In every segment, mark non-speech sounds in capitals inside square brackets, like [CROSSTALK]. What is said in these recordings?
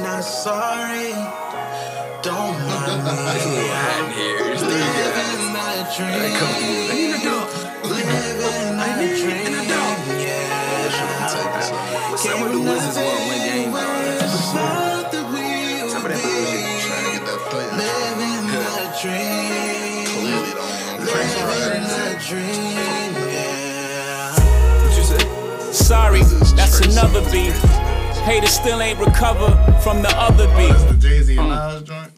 Not sorry. Don't mind me. [LAUGHS] Hot in here. It's Living that dream. Come through. Living that dream. Yeah. What's up with the Wizards won win games? and all that? Thought that we Some of that bullshit. Trying to get that play. living that [LAUGHS] dream. Clearly don't want to press Living right. that dream. Yeah. What you say? Sorry, that's another beat. Haters still ain't recover from the other beat. The Jay Z and hmm. Nas joint.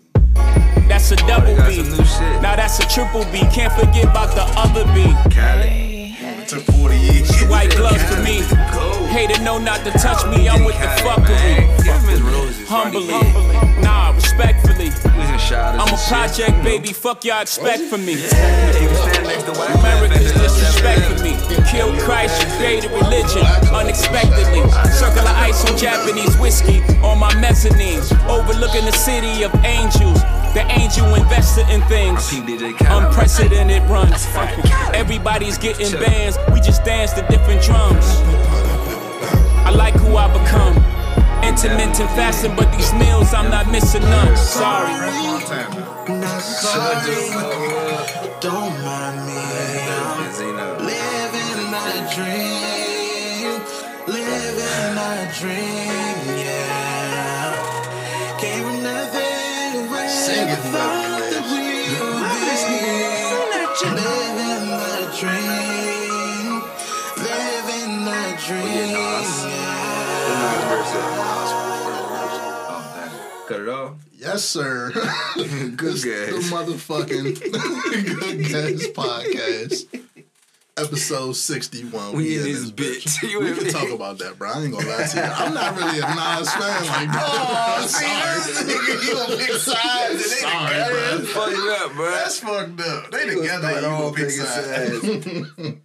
That's a double got B. some new shit. Now that's a triple B. Can't forget about the other B. Cali. It took 40 years. White gloves for me. Hater know not to touch me. I'm with the fuckery. Give Miss Roses. Humbly. Humbly. Respectfully. I'm a project baby. Fuck y'all expect from me. He was standing next to White America's disrespect for me. Killed Christ, you created religion unexpectedly. Circle of ice on Japanese whiskey on my mezzanine. Overlooking the city of angels. The angel invested in things. Unprecedented runs. [LAUGHS] Everybody's getting bands. We just dance to different drums. I like who I become. Intermittent fasting, but these meals I'm not missing none. Sorry. Not sorry. Don't mind me. Yes, sir. [LAUGHS] Good It's the motherfucking [LAUGHS] Good Gas podcast. Episode 61. We in in this bitch. [LAUGHS] You We can talk about that, bro. I ain't gonna lie to you. I'm not really a Nas fan like that. [LAUGHS] Oh, sorry. you a big side. Sorry, bro. Fuck you up, bro. That's fucked up. They You together. like You all a big big side.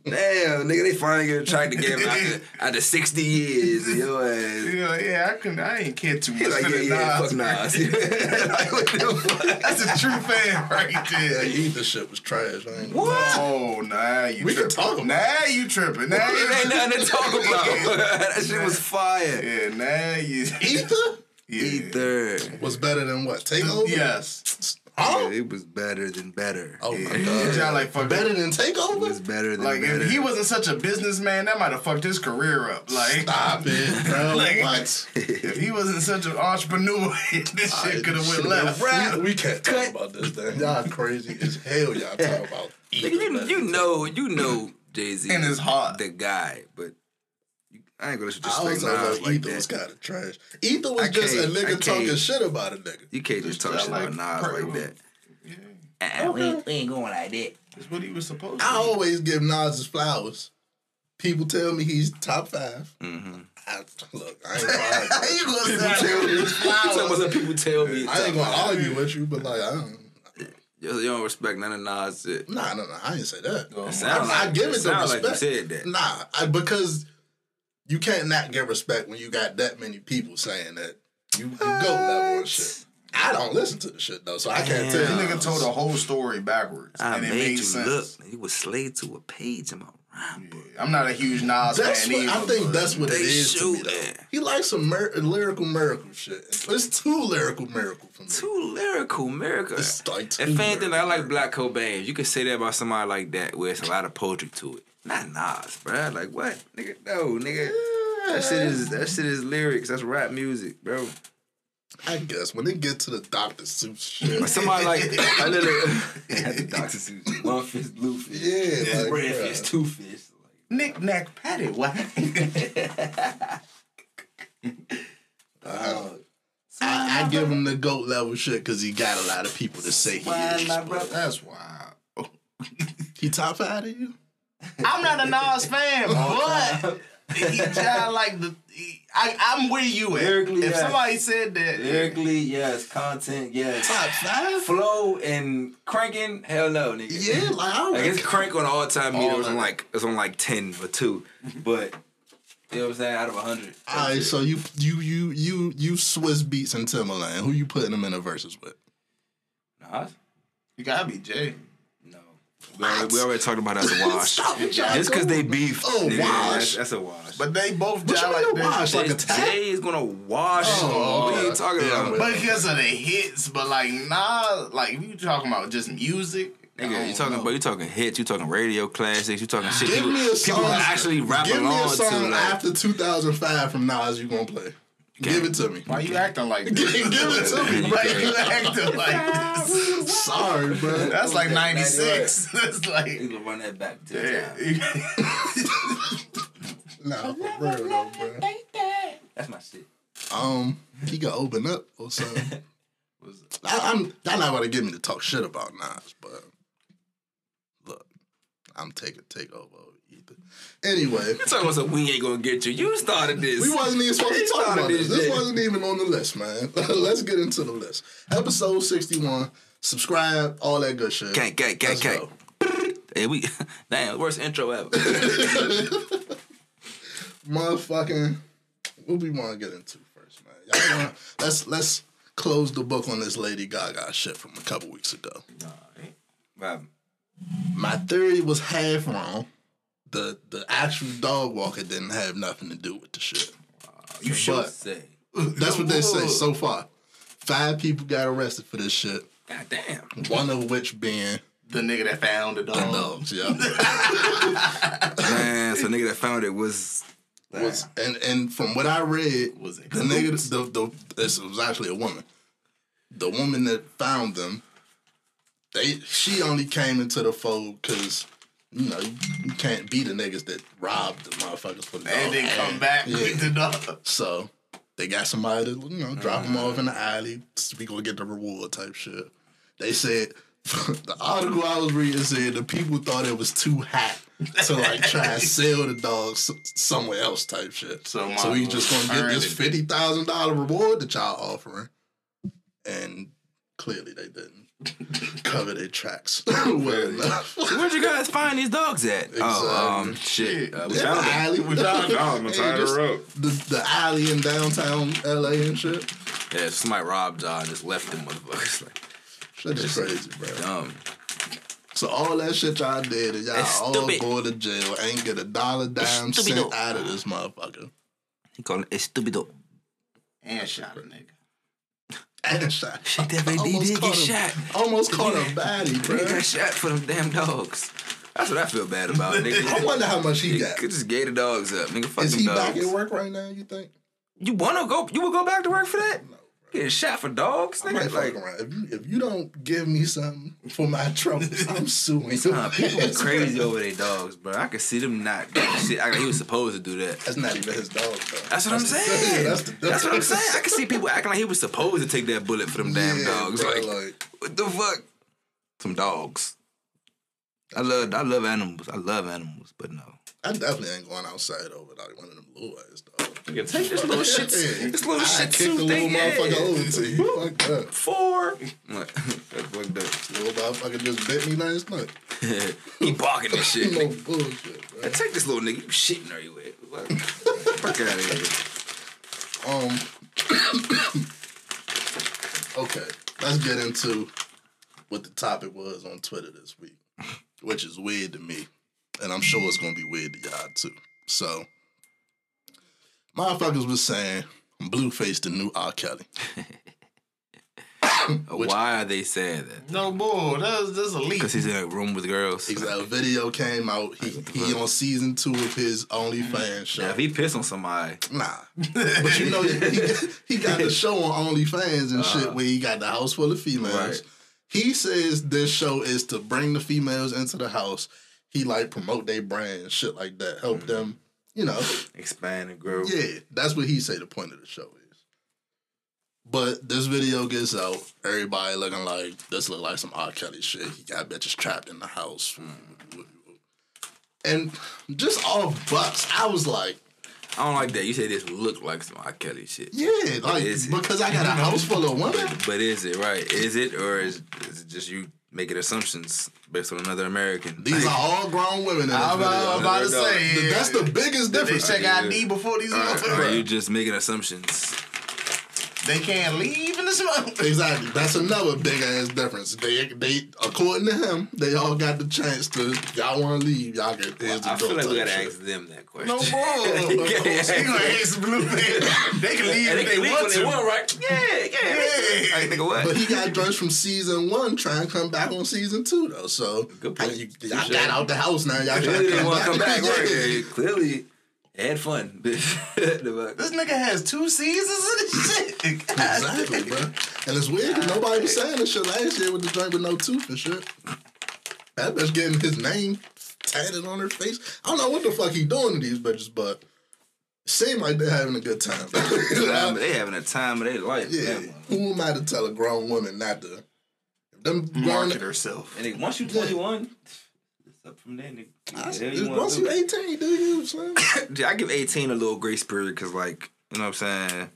Damn, nigga, they finally get a track together after, [LAUGHS] after 60 years. Yo ass. Yeah, yeah, I couldn't. I ain't care too much Like, for yeah, the yeah, fuck Nas. Nas. like, what the fuck? That's a true fan right there. Ether shit was trash. I ain't What? Oh, nah, you We tripping. Talk about Now you tripping. Now you It ain't nothing to talk [LAUGHS] about. [LAUGHS] that shit was fire. Yeah, now you. Ether Yeah. Ether. was better than what? Takeover? Yes. Huh? It was better than better. Oh my Yeah. god. Y'all like fuck Better than Takeover. It was better than Like better. if he wasn't such a businessman, that might have fucked his career up. Like Stop it, [LAUGHS] bro. Like- what? if he wasn't such an entrepreneur, [LAUGHS] this shit could have went left. We, we can't talk about this thing. Y'all crazy as hell. Y'all talk about you, you know, you know Jay Z In his heart. the guy, but you, I ain't gonna I disrespect always Nas thought like Ether was that. kind of trash. Ether was I just a nigga talking shit about a nigga. You can't just talk shit like about Nas Purple. like that. Uh, we, ain't, we ain't going like that. That's what he was supposed to. Do. I do. always give Nas his flowers. People tell me he's top 5 Mm-hmm. I, look, I ain't gonna [LAUGHS] argue. You gonna People tell me his Some flowers. other people tell me. I ain't gonna argue with you, but like I don't. You, you don't respect none of Nas shit. Nah, no, no, I didn't say that. It I, sound I like, give it the respect. like you said that. Nah, I, because you can't not get respect when you got that many people saying that you, you go level and shit. I don't listen to the shit though, so I can't Damn. tell. This you. nigga told the whole story backwards, I and it made made you sense. look. You was slayed to a page in my rhyme book. I'm not a huge Nas That's fan what, either. I think that's what They it is to me though. that. He likes some mer- lyrical miracle shit. It's too lyrical miracle for me. Too lyrical, America. It's like too If anything, I like Black Cobain. You can say that about somebody like that, where it's a lot of poetry to it. Not Nas, bruh. Like what, nigga? No, nigga. That shit is that shit is lyrics. That's rap music, bro. I guess when it get to the Dr. Seuss shit. Somebody like [LAUGHS] I literally [LAUGHS] had the Dr. Seuss. One fist, blue fist, Yeah, like, red bruh. fist, two fists. Nick Nack Patty. What? [LAUGHS] Oh, I, I give him the goat level shit because he got a lot of people to say he is. not. That's wild. He top five of you? I'm not a Nas fan, [LAUGHS] but he just like the. He, I, I'm where you at. Lyrically, if yes. somebody said that, Lyrically, yes. Content, yes. Top five? Flow and cranking, hell no, nigga. Yeah, like I Like don't it's crank on all time meter. It was on of it. like it's on like ten or two, but you know what I'm saying. Out of hundred. All right, so you you you you you Swizz Beatz and Timbaland. Who you putting them in the verses with? Nas? you gotta be Jay. No. We already, we already talked about that's a [LAUGHS] wash. Stop it, y'all. Just because they beef, Oh, nigga, wash. That's, that's a wash. But they both What you mean like a that. wash? Like a Jay- tap? Jay is gonna wash. Oh, what are you talking Yeah, about? but- Because of the hits, but like nah, like if you talking about just music, Nigga, you don't talking know. about you talking hits, you talking radio classics, you talking shit. Give people, me a song. people actually rap give me a song to. Like, after 2005 from Nas you gonna play. Give it to me. Why you acting like [LAUGHS] this? Give it to me. Why you acting like this? Sorry, bro. That's like '96. [LAUGHS] That's like. you gonna run that back to [LAUGHS] Nah, for real though, bro. That's my shit. Um, he can open up or something. I, I'm y'all not gonna get me to talk shit about Nas, but look, I'm taking take Anyway, Talking about some we ain't gonna get you. You started this. we wasn't even supposed to talk about this. this wasn't even on the list, man. [LAUGHS] Let's get into the list. Episode 61. Subscribe, all that good shit. Gang, gang, gang, Let's gang. go. [LAUGHS] Hey, we [LAUGHS] damn worst intro ever. Motherfucking, what we want to get into first, man? Y'all wanna, let's let's close the book on this Lady Gaga shit from a couple weeks ago. Right. My theory was half wrong. The the actual dog walker didn't have nothing to do with the shit. Uh, you should But- say. That's what they say so far. Five people got arrested for this shit. God damn. One of which being the nigga that found the the dog. dogs. Yeah. [LAUGHS] Man, so nigga that found it was was and and from what I read, Was it the nigga the the this was actually a woman. The woman that found them, they she only came into the fold because you know you, can't be the niggas that robbed the motherfuckers for the dog. And then come back Yeah. with the dog. So they got somebody to you know drop them off mm-hmm. in the alley. We gonna get the reward type shit. They said [LAUGHS] the article I was reading said the people thought it was too hot to like try and [LAUGHS] sell the dog s- somewhere else type shit. So So, we just gonna get this fifty thousand dollar reward that y'all offering, and clearly they didn't cover their tracks [LAUGHS] well enough. So where'd you guys find these dogs at? Oh, um, shit. Uh, we In the found them. alley. We found them. on the Hey, side of just the. The, the alley in downtown LA and shit. Yeah, somebody robbed y'all and just left them motherfuckers. [LAUGHS] Like, Shit is crazy, bro. dumb. So all that shit y'all did and y'all It's all stupid. go to jail, ain't get a dollar dime cent out of this motherfucker. He called it stupido. And shot a nigga. And shot. Shit, that baby did get him- shot. Almost caught a baddie, He got shot for them damn dogs. That's what I feel bad about, [LAUGHS] nigga. I wonder how much he You got. could just gave the dogs up, nigga. Fuck Is them he dogs. back at work right now, you think? You wanna go? You would go back to work for that? Getting shot for dogs, I might nigga. Like, around. If you, if you don't give me something for my troubles, [LAUGHS] I'm suing you. nah, people [LAUGHS] are crazy over their dogs, bro. I could see them not doing shit. I, he was supposed to do that. That's not even his dog, though. That's what I'm the- saying. [LAUGHS] that's the That's what I'm saying. I can see people acting like he was supposed to take that bullet for them damn Yeah, dogs. bro, like, like- what the fuck? Some dogs. I love, I love animals. I love animals, but no. I definitely ain't going outside over like one of them little ass dogs. Nigga, take this little shit, this little I shit kicked the little motherfucker over to you. Fuck that. Four. What? [LAUGHS] That's fucked up. Little motherfucker just bit me last night. [LAUGHS] he barking and shit. [LAUGHS] No bullshit, bro. Man, take this little nigga. You shitting everywhere. Fuck, fuck out of here. Um. [COUGHS] okay, let's get into what the topic was on Twitter this week, which is weird to me, and I'm sure it's gonna be weird to y'all too. So, motherfuckers was saying Blueface the new R. Kelly. [LAUGHS] Why are they saying that? No bull. That's that's a leak. Because he's in a room with girls. Exactly. A video came out. He he on season two of his OnlyFans show. Now, if he piss on somebody, Nah, [LAUGHS] but you know he, he got the show on OnlyFans and shit uh. where he got the house full of females. Right. He says this show is to bring the females into the house. He like promote their brand shit like that, help mm. them. You know, expand and grow. yeah, that's what he say the point of the show is. But this video gets out, everybody looking like this look like some R. Kelly shit. He got bitches trapped in the house. And just off bucks, I was like, I don't like that. You say this look like some R. Kelly shit. yeah, like because I got a house full of women. But is it right? Is it or is, is it just you making assumptions based on another American? These are all grown women I'm about. I'm about to There say. Th- That's the biggest Did they difference. check ID before these? Or are motherfuckers? you just making assumptions? They can't leave in the smoke. [LAUGHS] Exactly. That's another big ass difference. They they according to him, they all got the chance to y'all wanna leave, y'all get here's the I feel like we gotta shit. ask them that question. No [LAUGHS] bull. [LAUGHS] Yeah. You gonna ask Blueface? They can leave And if they, leave want when to. they want, right? Yeah, yeah. Yeah. Like, nigga, what? But he got drugs from season one, trying to come back on season two though. So Good point. you, y'all got out the house now. Y'all trying to come back. come back, right? Yeah. Yeah, Clearly, they had fun. [LAUGHS] This nigga has two seasons of this shit. [LAUGHS] God Exactly, bro. And it's weird because nobody was saying this shit last year with the joint with no tooth and shit. That bitch getting his name tatted on her face. I don't know what the fuck he doing to these bitches, but it seemed like they're having a good time. Time, they having a time of their [LAUGHS] life. yeah. Who am I to tell a grown woman not to? If them grown, Market herself. And once you're 21, it's up from there. Nigga. I, you wanna once do? you 18, do you, Slim? [LAUGHS] Yeah, I give 18 a little grace period because, like, you know what I'm saying?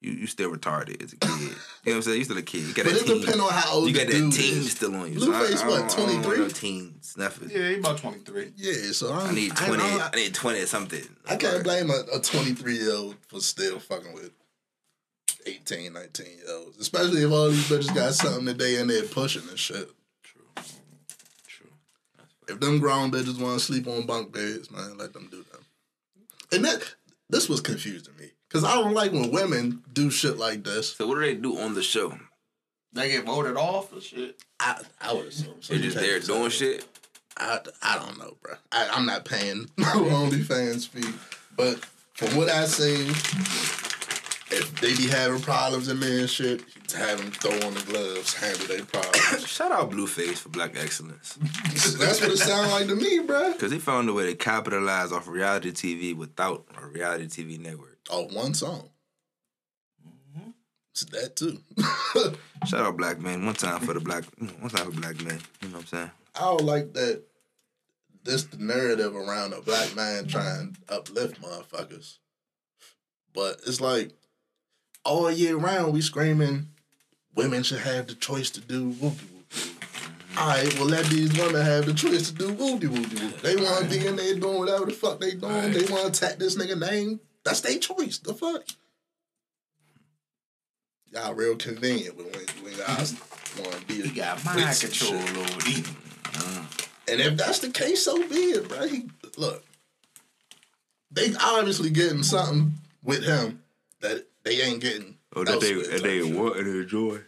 You you still retarded as a kid. you know what I'm saying? You still a kid. You got But that it teen. depends on how old You got the that dude teen is. still on you. Blueface, I, I what, don't- I don't 23? no teens. Nothing. Yeah, he about 23. Yeah, so I'm, I need 20. I, I, I, need 20 or something. I can't blame a, a 23 year old for still fucking with 18, 19 year olds. Especially if all these bitches got something that they in there pushing and shit. True. True. If them grown bitches want to sleep on bunk beds, man, let them do them. And that this was confusing me. Cause I don't like when women do shit like this. So what do they do on the show? They get voted off or shit. I I would assume. So They're just there doing that. shit. I, I don't know, bro. I, I'm not paying [LAUGHS] no OnlyFans fee, but from what I seen, if they be having problems in there and shit, you have them throw on the gloves, handle their problems. [COUGHS] Shout out Blueface for Black Excellence. [LAUGHS] That's what it sounds like to me, bro. Because he found a way to capitalize off reality TV without a reality TV network. Oh, one song. Mm-hmm. It's that too. [LAUGHS] Shout out Black man. One time for the Black, you one time for Black men. You know what I'm saying? I don't like that. This the narrative around a black man trying to uplift motherfuckers, but it's like all year round we screaming women should have the choice to do whoopie whoop. All right, well let these women have the choice to do whoopie whoopie whoop. They want to be in there doing whatever the fuck they doing. They want to attack this nigga name. That's their choice. The fuck. Y'all real convenient when when y'all mm-hmm. want to be. He got mind control over these. And if that's the case, so be it, bro. He, look, they obviously getting something with him that they ain't getting. Oh, that they, elsewhere that they type shit. want and enjoy.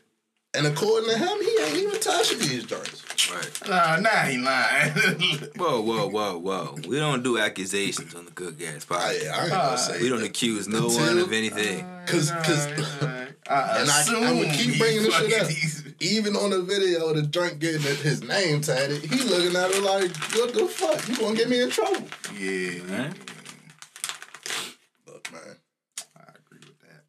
And according to him, he ain't even touching these joints. Right. Nah, nah, he lying. [LAUGHS] Whoa, whoa, whoa, whoa. We don't do accusations on the Good Gas I, I podcast. ain't gonna uh, say We don't that. accuse no Until- one of anything. Uh, cause, cause, [LAUGHS] I and I, assume I would keep bringing this shit up. these- Even on the video, of the drunk getting his name tatted, he looking at her like, "What the fuck? You gonna get me in trouble?" Yeah, Right? Look, man, I agree with that.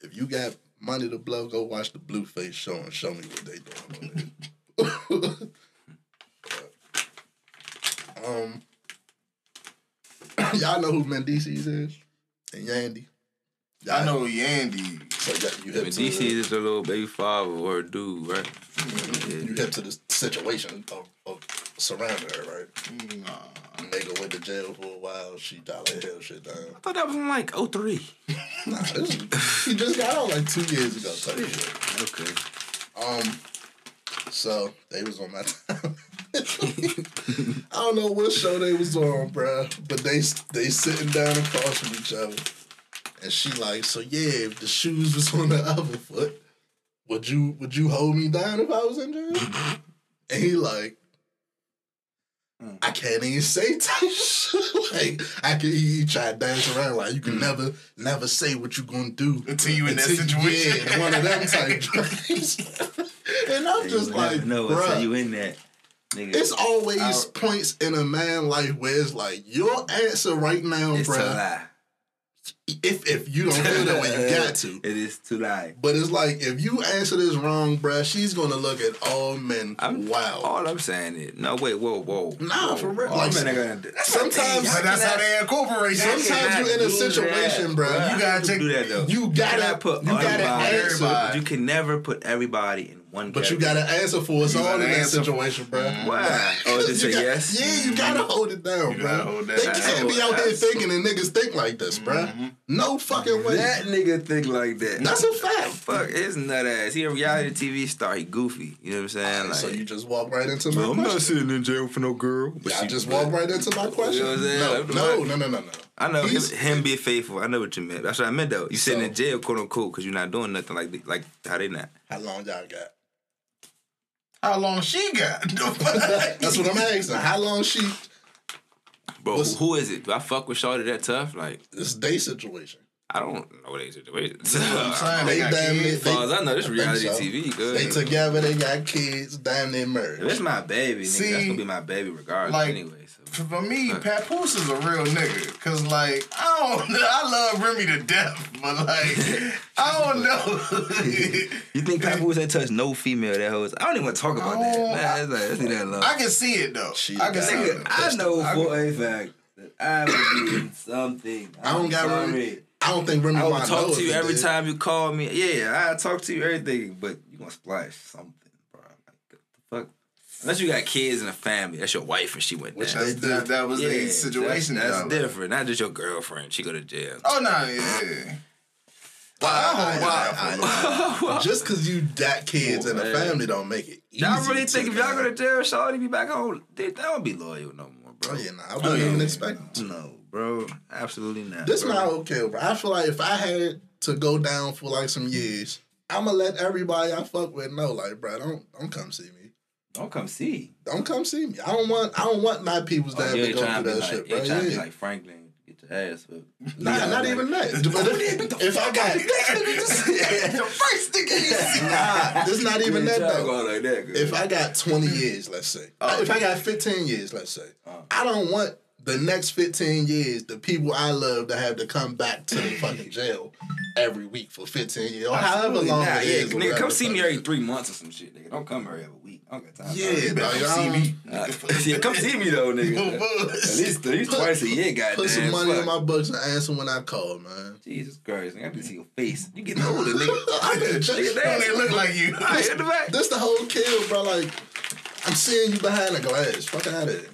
if you got money to blow, go watch the Blueface show and show me what they doing [LAUGHS] on there. um, [COUGHS] y'all know who Mendeecees is and Yandy. Y'all I know Yandy. So y- you But hip to DC the, is a little baby father or a dude, right? you hip to the situation of, of surrounding her, right? Nah. Nigga went to jail for a while. She died like hell shit down. I thought that was in like 03. [LAUGHS] Nah, this is, he just got out like two years ago. Type shit. Okay. Um, so they was on my [LAUGHS] time. I don't know what show they was on, bruh, but they they sitting down across from each other, and she like, so yeah, if the shoes was on the other foot, would you would you hold me down if I was in jail? [LAUGHS] and he like. Mm. I can't even say [LAUGHS] type shit. like mm. I can he, he try to dance around like you can mm. never never say what you're gonna do Until you in that situation. Yeah, one of them type [LAUGHS] and I'm just like, no, so you in that. Nigga. it's always Out. points in a man life where it's like your answer right now, it's to bruh. lie. If if you don't feel that way, you [LAUGHS] got to. It is to lie. But it's like if you answer this wrong, bruh, she's gonna look at all men I'm, wow. All I'm saying is, no, wait, whoa, whoa. Nah, whoa. for real. All Like, men are gonna do. That's sometimes- But that's how they incorporate. Sometimes you're in a situation, bruh. You gotta take- do that though. you gotta cannot put you gotta everybody- answer. everybody. You can never put everybody in one. But you got to answer for us all in that situation, bro. Mm-hmm. Why? [LAUGHS] Oh, just You say got- yes. Yeah, you gotta mm-hmm. hold it down, You bro. gotta hold that they down. can't be out here thinking and niggas think like this, bro. Mm-hmm. No fucking way. That nigga think like that. That's a fact. Fuck, his nut ass. He a reality TV star. He goofy. You know what I'm saying? Like, so you just walk right into my I'm not sitting in jail for no girl. But I just walk right into my question. what I'm no, no, no, no, no, no. I know him, He's- him be faithful. I know what you meant. That's what I meant though. You sitting So- in jail, quote unquote, because you're not doing nothing like the- like how they not. How long y'all got? How long she got? [LAUGHS] That's what I'm asking. How long she? Bro, What's- who is it? Do I fuck with Shorty that tough? Like, This day situation. I don't know their situation. I'm [LAUGHS] saying. They got damn near. kids. As far as I know, this think reality so. TV. Good. they together. They got kids. Damn near If married. it's my baby, nigga, See, that's gonna be my baby regardless. like, anyway, so For me, Papoose is a real nigga. Cause like I don't [LAUGHS] I love Remy to death, but like I don't [LAUGHS] know. you think Papoose ain't touched no female that hoes? I don't even want to talk about that. Man, it's like, let's that alone. I can see it though. She I can see it. it. I know for a fact that I would be in something. I don't got sorry. Remy. I don't think Remy I would talk to you every did. time you call me. Yeah, I talk to you everything, but you gonna splash something, bro. Like what the fuck. Unless you got kids and a family, that's your wife and she went Which down. that, that was yeah, the situation. That's, that's different. Not just your girlfriend. She go to jail. Oh no, yeah. Why? [LAUGHS] Just because you got kids and a family don't make it easy. Y'all really think if y'all go to jail, Shawty be back home? They, they don't be loyal no more, bro. Oh yeah, nah, I wouldn't even expect it. No, bro. Absolutely not. This bro. not okay, bro. I feel like if I had to go down for like some years, I'ma let everybody I fuck with know, like, bro, don't don't come see me. Don't come see. Don't come see me. I don't want I don't want my people's Oh, to have to go through to that like, shit, you bro. ain't trying to be Yeah. like Franklin. Get your ass whipped. Nah, not even that. [LAUGHS] But if, if I got the [LAUGHS] first thing you see. nah, it's not even that though. Like that. If I got 20 years, let's say, oh, if I got 15 years, let's say, oh. I don't want the next 15 years the people I love to have to come back to the fucking jail every week for 15 years or however long Nah, it yeah, is. nigga, come see me every three months or some shit, nigga. Don't come every other week. I don't got time. Yeah, dog, come see me. [LAUGHS] Uh, yeah, come see me though, nigga. At least, at least Put- twice a year, goddamn. Put some money Fuck. in my books and answer when I call, man. Jesus Christ, nigga, I can see your face. You getting [LAUGHS] older, nigga. I can Nigga, damn. they look like you? I [LAUGHS] hit the back. This the whole kill, bro. Like, I'm seeing you behind the glass. Fuck out of here.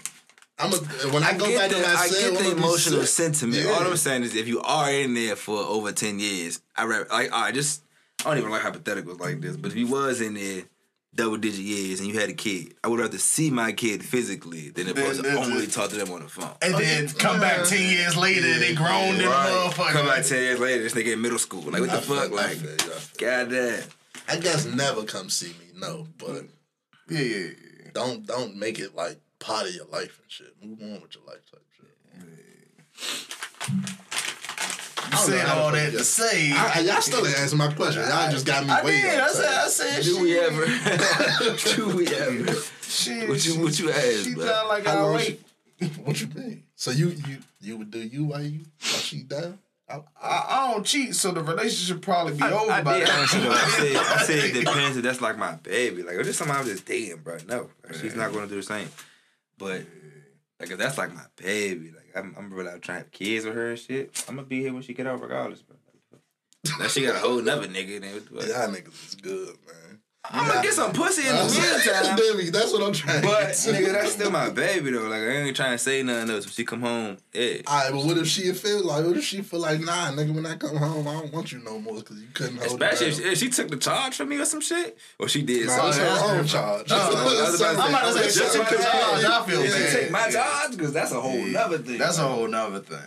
I'm a, when I go get back the, to my I cell, get the emotional sentiment. Yeah. All I'm saying is, if you are in there for over ten years, I re- like, all right, just I don't even like hypotheticals like this, but if you was in there double digit years and you had a kid, I would rather see my kid physically than if I was Then- then- only talk to them on the phone. And oh, then come back ten years later, they grown in Right. motherfucker. Come back ten years later, this nigga in middle school. Like what the I feel- fuck? I Like, feel you, I goddamn. I guess never come see me, no, but mm. Yeah, yeah, yeah. don't don't make it like part of your life and shit. Move on with your life type shit. You don't said know how to all that to say. I, I- y'all still ain't answer my question. Y'all just got me I waiting. did. I said. I said. Do we ever? [LAUGHS] Do we ever? Shit. What you what you asked, She bro? sound like I long wait. [LAUGHS] What you mean? So you you you would do you while you while she down? I, I, I don't cheat, so the relationship probably be over I by did then. answer though. I said, I said it [LAUGHS] depends if that's like my baby. Like if it's somebody I'm just dating, bro. No, like, she's not gonna do the same. But like if that's like my baby, like I'm, I'm really out trying to have kids with her and shit. I'm gonna be here when she get out regardless, bro. Now [LAUGHS] she got a whole nother nigga. Then what- y'all niggas is good, man. I'm gonna get some pussy in the meantime. Baby, that's what I'm trying But to get to. nigga, that's still my [LAUGHS] baby though. Like I ain't trying to say nothing else. When she come home, yeah. Alright, but what if she feel like? What if she feel like, nah, nigga, when I come home, I don't want you no more because you couldn't hold Especially it if down. she, if she took the charge from me or some shit, or she did Nah, it's something. her own charge. I was about to I'm about to say, Just just take take the charge. charge. I feel If bad. she take my charge, because that's a whole nother thing. That's a whole nother thing.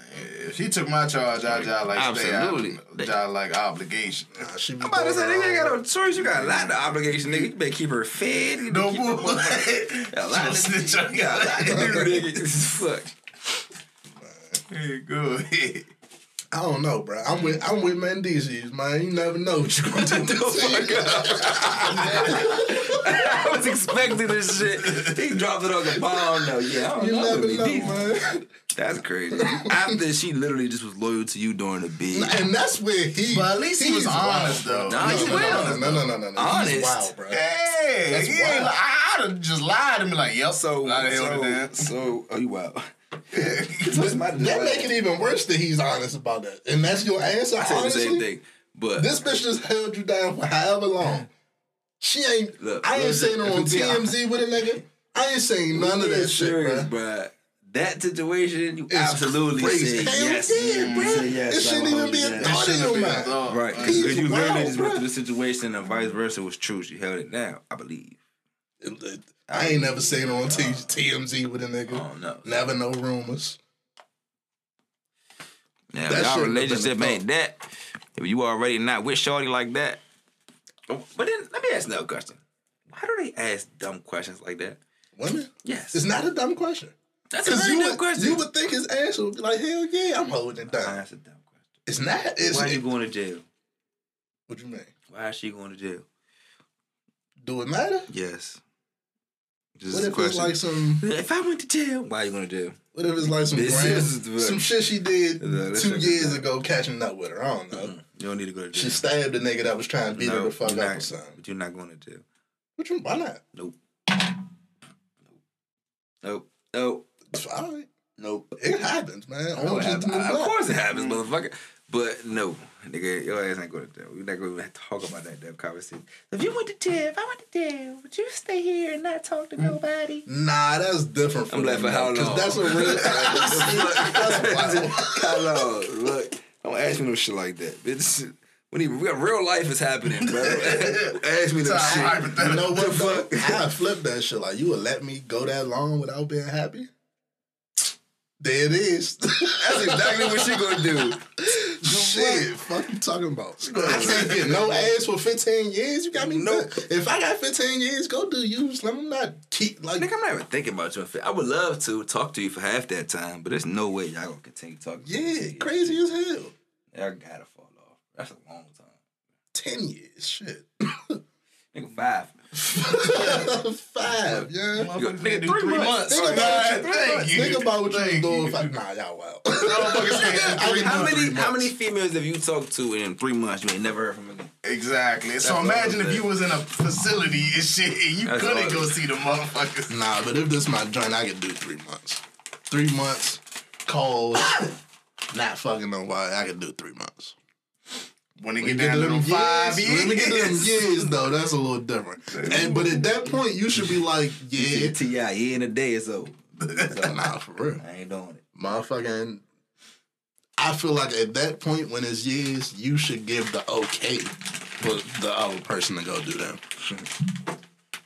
If she took my charge, I just like stay out. Absolutely. Just like obligation. Nah, she I'm about to say, going nigga ain't got no choice. You got a lot of obligation, nigga. You better keep her fed. You No more. her motherfucker- Got a lot of Snitch on got a lot to you. do, nigga. Fuck. Hey, Go ahead. I don't know, bro. I'm with I'm with Mendeecees, man. You never know what you're gonna do. [LAUGHS] [LAUGHS] I was expecting this shit. He dropped it on the bomb though. Yeah, I don't You know. never know, man. That's crazy. [LAUGHS] After she literally just was loyal to you during the bid. And that's where he. But at least he was honest, wild, though. Nah, no, he no, was. no, no, no, no, no. Honest. He's wild, bro. Hey, That's he ain't wild. I, I'd have just lied and be like, yep. So, I'd held it so, down. so, oh, you wow. [LAUGHS] That make it even worse that he's honest about that. And that's your answer, I said the honestly? same thing, but This bitch just held you down for however long. She ain't. Look, I ain't look, saying her on. [LAUGHS] TMZ with a nigga. I ain't saying none of that shit, serious, bro. bruh. That situation, you It's absolutely crazy. said Hell yes. yeah, bro. Said yes, it shouldn't like, even be a thought in your mind. Right, because you literally just went through the situation and vice versa was true. She held it down, I believe. I ain't never seen her on T- TMZ with a nigga. Oh no. Never no rumors. Now, That y'all relationship ain't that. If you already not with Shorty like that. Oh, But then let me ask another question. Why do they ask dumb questions like that? Women? Yes. It's not a dumb question. That's a Because very you, dumb would- question. you would think his ass would be like, hell yeah, I'm holding it down. that's a dumb question. It's not. It's, Why are you going to jail? What you mean? Why is she going to jail? Do it matter? Yes. Just What if question. it's like some? [LAUGHS] if I went to jail, why are you going to jail? What if it's like some grand, some shit she did [LAUGHS] Yeah, this two years ago, catching up with her? I don't know. You don't need to go to jail. She stabbed a nigga that was trying to beat her no, the fuck up not, or something. But you're not going to jail. What you, why not? Nope. Nope. Nope. It's fine. Nope. It happens, man. No, Orange it is the happens. new Of course it happens, mm-hmm. motherfucker. But no, nigga, your ass ain't going to jail. We're not going to talk about that damn conversation. If you went to jail, if I went to jail, would you stay here and not talk to mm. nobody? Nah, that's different. I'm like, for how long? Because that's a real. [LAUGHS] that's. How long? Look, don't ask me no shit like that, bitch. When even we got real life is happening, bro. [LAUGHS] ask me no Sound shit. You know what? Fuck. I flip that shit. Like you would let me go that long without being happy? There it is. [LAUGHS] That's exactly what she gonna do. [LAUGHS] Shit, fuck you talking about? I can't get no [LAUGHS] ass for 15 years. You got me no. Nope. If I got 15 years, go do you. I'm not keep like. Nigga, I'm not even thinking about you. I would love to talk to you for half that time, but there's no way y'all gonna continue talking. to. Yeah, crazy as hell. Y'all gotta fall off. That's a long time. 10 years, shit. [COUGHS] Nigga, five. Five, yeah. Nigga, do three three months. months. Think about, right, thank you. think about what you was doing. you. Nah, y'all wild. [LAUGHS] Motherfucker said I three can How many how many females have you talked to in three months you ain't never heard from again? Exactly. So imagine if you was in a facility and shit, and you That's couldn't all. go see the motherfuckers. Nah, but if this my joint, I could do three months. Three months, cold, [COUGHS] not fucking nobody. I could do three months. When they When get down to them five years, when we get to them years, though, that's a little different. And but at that point, you should be like, yeah, Ti, yeah, in a day or [LAUGHS] so. nah, for real, I ain't doing it. motherfucking. I feel like at that point, when it's years, you should give the okay for the other person to go do them.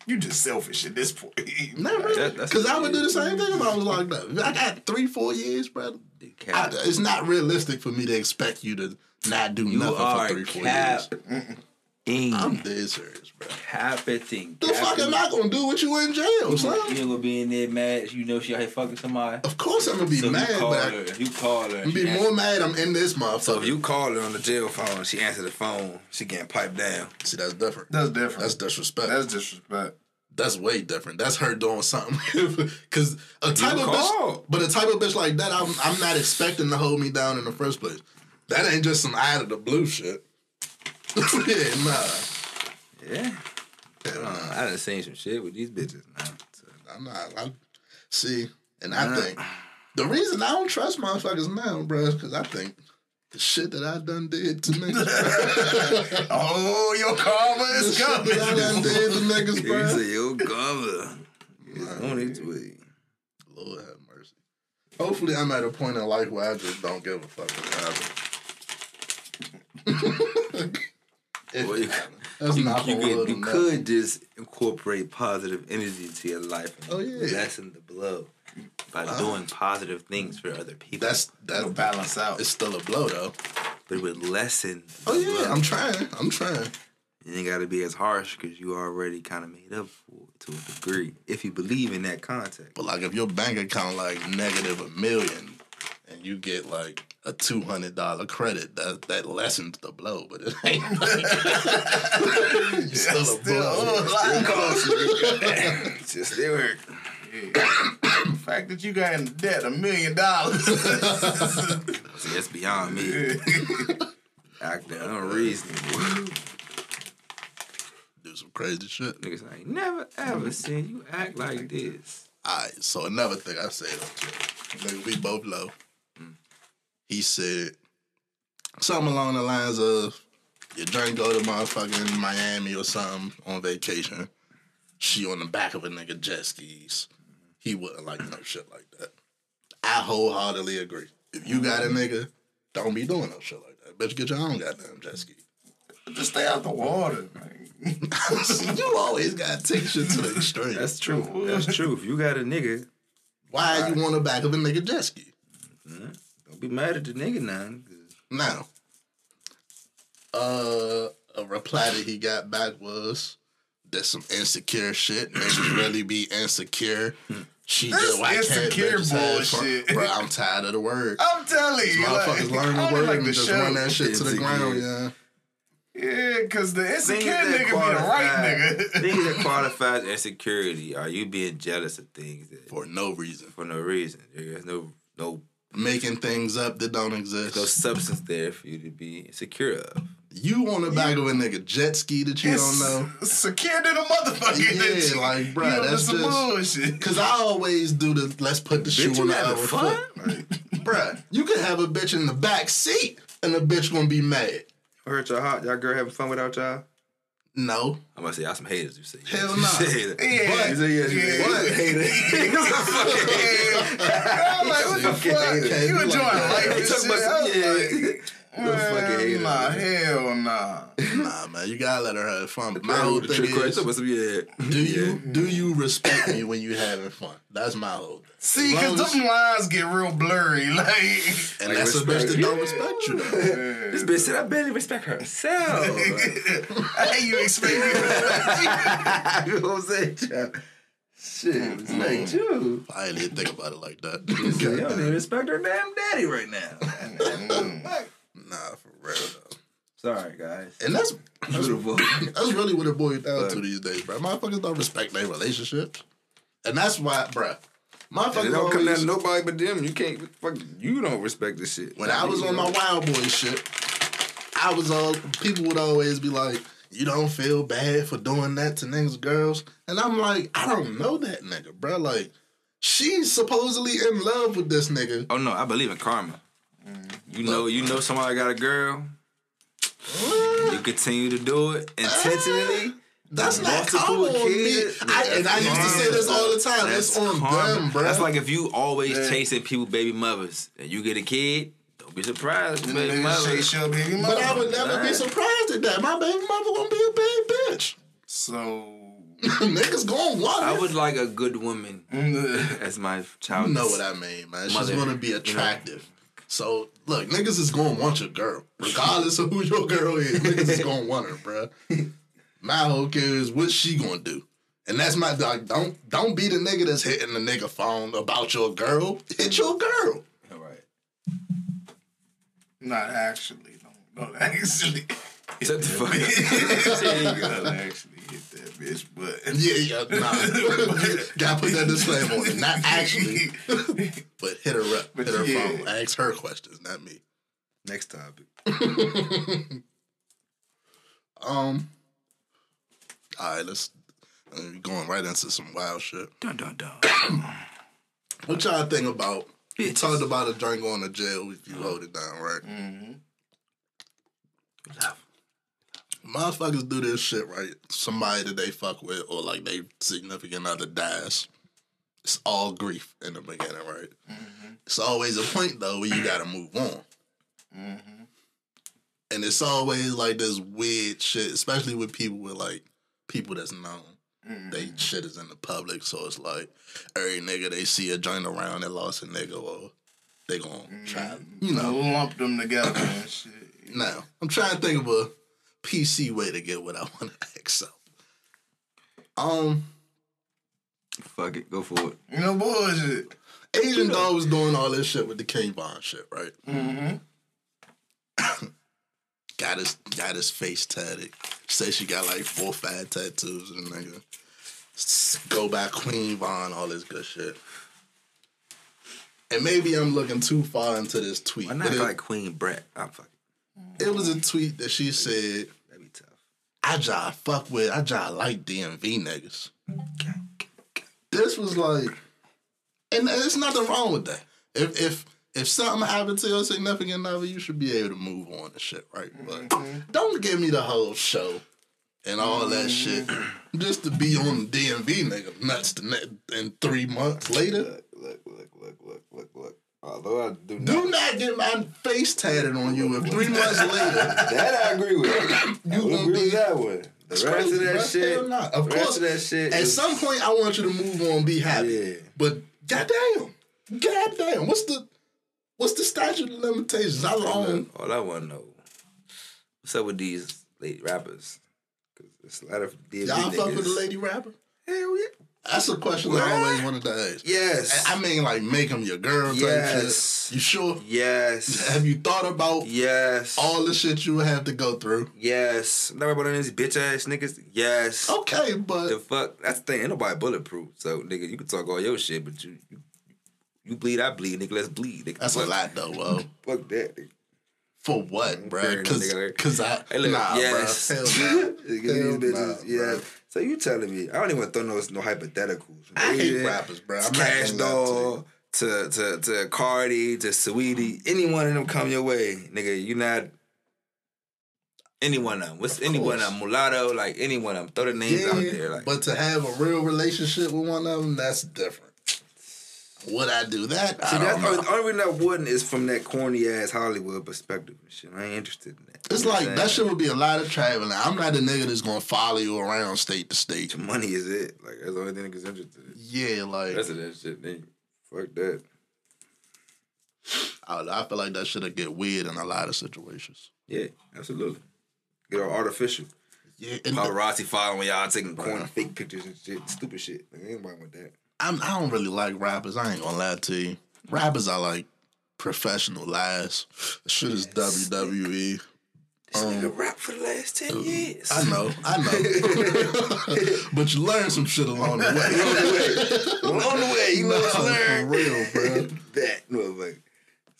you just selfish at this point. Not really, That- because I would do the same thing if I was locked up. I got three, four years, brother. The I, it's not realistic for me to expect you to not do You nothing for three, four cap. years. In I'm dead serious, bro. capiting. The fuck am I gonna do with you in jail, You son? ain't gonna be in there mad. You know she out here fucking somebody. Of course I'm gonna be So mad, you call but I, her. You call her. I'm be she more mad I'm in this motherfucker. So if you call her on the jail phone, she answer the phone. She getting piped down. See, that's different. That's different. That's disrespect. That's That's, way different. That's her doing something. [LAUGHS] Cause a type of called. bitch, but a type of bitch like that, I'm I'm not expecting to hold me down in the first place. That ain't just some out of the blue shit. [LAUGHS] yeah, nah. Yeah. I done seen some shit with these bitches now. So, I'm not. I see, and I think the reason I don't trust motherfuckers now, bro, is because I think the shit that I done did to [LAUGHS] niggas. Oh, your karma is the is shit that I done coming. did to niggas, you bro. say, yo, cover. It's on its way. Lord have mercy. Hopefully, I'm at a point in life where I just don't give a fuck what happens. Well, it you- That's You, not you, for could, you could just incorporate positive energy into your life and Oh, yeah. lessen the blow by doing positive things for other people. That's That'll balance out. It's still a blow though. but it would lessen. the Oh yeah, blow. I'm trying. I'm trying. You ain't got to be as harsh because you already kind of made up for it to a degree. If you believe in that context. But like, if your bank account like negative a million, and you get like a two hundred dollar credit, that that lessens the blow. But it [LAUGHS] ain't. Like, [LAUGHS] you still a Still, blow. oh, [LAUGHS] Just still hurt. the fact that you got in debt a million dollars. [LAUGHS] See, that's beyond me. [LAUGHS] Acting unreasonable. Do some crazy shit. Niggas I ain't never ever mm-hmm. seen you act like this. Alright, so another thing I said on Twitter, nigga, we both low. Mm. He said something along the lines of, Your joint go to motherfucking Miami or something on vacation. She on the back of a nigga jet skis. He wouldn't like no shit like that. I wholeheartedly agree. If you got a nigga, don't be doing no shit like that. Bitch, get your own goddamn jet ski. Just stay out the water. man. [LAUGHS] you always gotta take shit to the [LAUGHS] extreme. That's true. That's true. If you got a nigga, Why you on the back of a nigga jet ski? don't be mad at the nigga now. 'cause Now, uh, a reply that he got back was there's some insecure shit. Niggas really be insecure. [CLEARS THROAT] She This just why can't insecure bitches have fun? bullshit. Bro, I'm tired of the word. [LAUGHS] I'm telling you, Motherfuckers like, learn the word like and the just show. run that shit to the ground. Yeah. Yeah, because the Things insecure that nigga be the right qualify- nigga. [LAUGHS] Things that [LAUGHS] qualifies insecurity are you being jealous of things that, For no reason. for no reason. There's no no Making things up that don't exist. no substance there for you to be insecure of. You on the back of a nigga jet ski that you don't know. It's secure to the motherfucker. Yeah, that you- like, bruh, you know, that's some just- bullshit. Cause I always do the let's put the shoe on the other fun? foot. Bruh, you could have a bitch in the back seat and the bitch gonna be mad. Hurt y'all hot? Y'all girl having fun without y'all? No. I'm gonna say y'all some haters. You say Hell [LAUGHS] You nah. say that. Yeah. You say yes. you Yeah. say [LAUGHS] [LAUGHS] What? yes. I'm like, what the fuck? hater. You Like enjoying life and You shit? talking about I was some- like, yeah. No fucking man, hater. Nah, hell nah. Nah, man, you gotta let her have fun. But my whole thing trick question, is, talking about some- yeah. do you do you mm. respect me when you having fun? That's my whole thing. See, because as- them lines get real blurry. Like, and Like that's a respect. bitch that don't respect you though. This bitch said I barely respect herself. hey, you expect me to respect you? [LAUGHS] you know what I'm saying? child? Shit, mm-hmm. respect you. I didn't even think about it like that. [LAUGHS] You don't even respect her damn daddy right now. [LAUGHS] Mm-hmm. nah, for real though. Sorry, guys. And that's that's, Beautiful. that's really what it boils down to these days, bro. Motherfuckers don't respect their relationships, and that's why, bro. It Motherfuckers don't come down to nobody but them. You can't. Fuck, you don't respect this shit. when I was on my wild boy shit, I was all people would always be like, "You don't feel bad for doing that to niggas, girls," and I'm like, I don't know that nigga, bro. Like, she's supposedly in love with this nigga. Oh no, I believe in karma. Mm. You know, you know somebody got a girl. You continue to do it ah, intentionally. That's not Multiple karma on me. I, and I used to say this all the time. That's It's on karma. them, bro. That's like if you always chasing people, baby mothers, and you get a kid. Don't be surprised, Them baby niggas mother. chase your baby but I would never be surprised at that. My baby mother gonna be a bad bitch. So, [LAUGHS] Niggas gonna want I it. would like a good woman [LAUGHS] as my child. You know what I mean, man. She's Mother, gonna be you know. attractive. So look, niggas is gonna want your girl, regardless of who your girl is. [LAUGHS] Niggas is gonna want her, bruh. My whole care is what she gonna do, and that's my dog. Don't don't be the nigga that's hitting the nigga phone about your girl. Hit your girl. All right. not actually. Don't, don't actually. Shut the fuck [LAUGHS] up. There you go. Don't actually hit that bitch, but. [LAUGHS] Yeah, yeah, nah. [LAUGHS] Gotta put that disclaimer on it. Not actually, but hit her up. But hit her yeah. phone. Ask her questions, not me. Next topic. Um. All right, let's. Uh, going right into some wild shit. Dun dun dun. [COUGHS] What y'all think about? We Bitches. talked about a joint going to jail if you hold it down, right? Mm-hmm. Motherfuckers do this shit, right? Somebody that they fuck with or like they significant other dies. It's all grief in the beginning, right? Mm-hmm. It's always a point though where you gotta move on. Mm-hmm. And it's always like this weird shit, especially with people with like people that's known. They mm-hmm. shit is in the public, so it's like every nigga they see a joint around that lost a nigga or they gonna try, you know. lump them together and shit. Now, I'm trying to think of a PC way to get what I [LAUGHS] want to ask. So, um, Fuck it. Go for it. You know, bullshit. Asian Doll was doing all this shit with the King Von shit, right? Mm-hmm. [COUGHS] Got his got his face tatted. Say she got like four or five tattoos and nigga. S- Go by Queen Von, all this good shit. And maybe I'm looking too far into this tweet. Why but not it, like Queen Brett? I'm fucking. It was a tweet that she said, That'd be tough. I just fuck with, I just like DMV niggas. This was like, and there's nothing wrong with that. If if if something happened to your significant other, you should be able to move on and shit, right? But Mm-hmm. don't give me the whole show and all that shit Mm-hmm. just to be on the DMV, nigga. Nuts the net in three months later. Look, look, look, look, look, look, look. Although I do not. Do not get my face tatted on you if three months later. [LAUGHS] That I agree with. You I will agree be- with that one. The rest crazy, of that shit. Nah. Of course, that shit. At is- some point, I want you to move on, be happy. Yeah. But goddamn, goddamn, what's the what's the statute of limitations? How long? All I want to know, what's up with these late rappers? Because there's a lot of Y'all fuck with the lady rapper? Hell yeah. That's a question I always wanted to ask. Yes. I mean, like make them your girl type Yes. shit. You sure? yes. Have you thought about yes. all the shit you would have to go through? Yes. Never about these bitch ass niggas. Yes. Okay, but The fuck? That's the thing. Ain't nobody bulletproof. So, nigga, you can talk all your shit, but you you, you bleed, I bleed, nigga. Let's bleed. Nigga. that's a fuck, lot though. Whoa. [LAUGHS] Fuck that. Nigga. For what, bro? Cause, I Hey, look, nah, yes. bro. Hell [LAUGHS] nah. Hell these nah, bitches, yeah. So you telling me? I don't even throw no no hypotheticals. I hate Yeah. rappers, bro. I'm Cash. Doll to to to Cardi to Saweetie. Any one of them come your way, nigga. You not. Any one of them. What's any one of them? Mulatto, like any one of them. Throw the names out there. Like, but to have a real relationship with one of them, that's different. Would I do that? See, I that's don't know. the only reason I wouldn't is from that corny ass Hollywood perspective and shit. I ain't interested in that. It's You know like that shit would be a lot of traveling. I'm not the nigga that's gonna follow you around state to state. Money is it. Like that's the only thing niggas interested in. Yeah, like Rest of that shit, nigga. Fuck that. I, I feel like that shit'll get weird in a lot of situations. Yeah, absolutely. Get all artificial. Yeah, and Paparazzi following y'all, taking corny fake pictures and shit, stupid shit. Like, ain't nobody with that. I'm, I don't really like rappers. I ain't gonna lie to you. Rappers are like professional lies. Shit is WWE. This nigga um, rap for the last ten uh, years. I know, I know. [LAUGHS] but you learn some shit along the way. On the way, you know what you for real, bro. That motherfucker.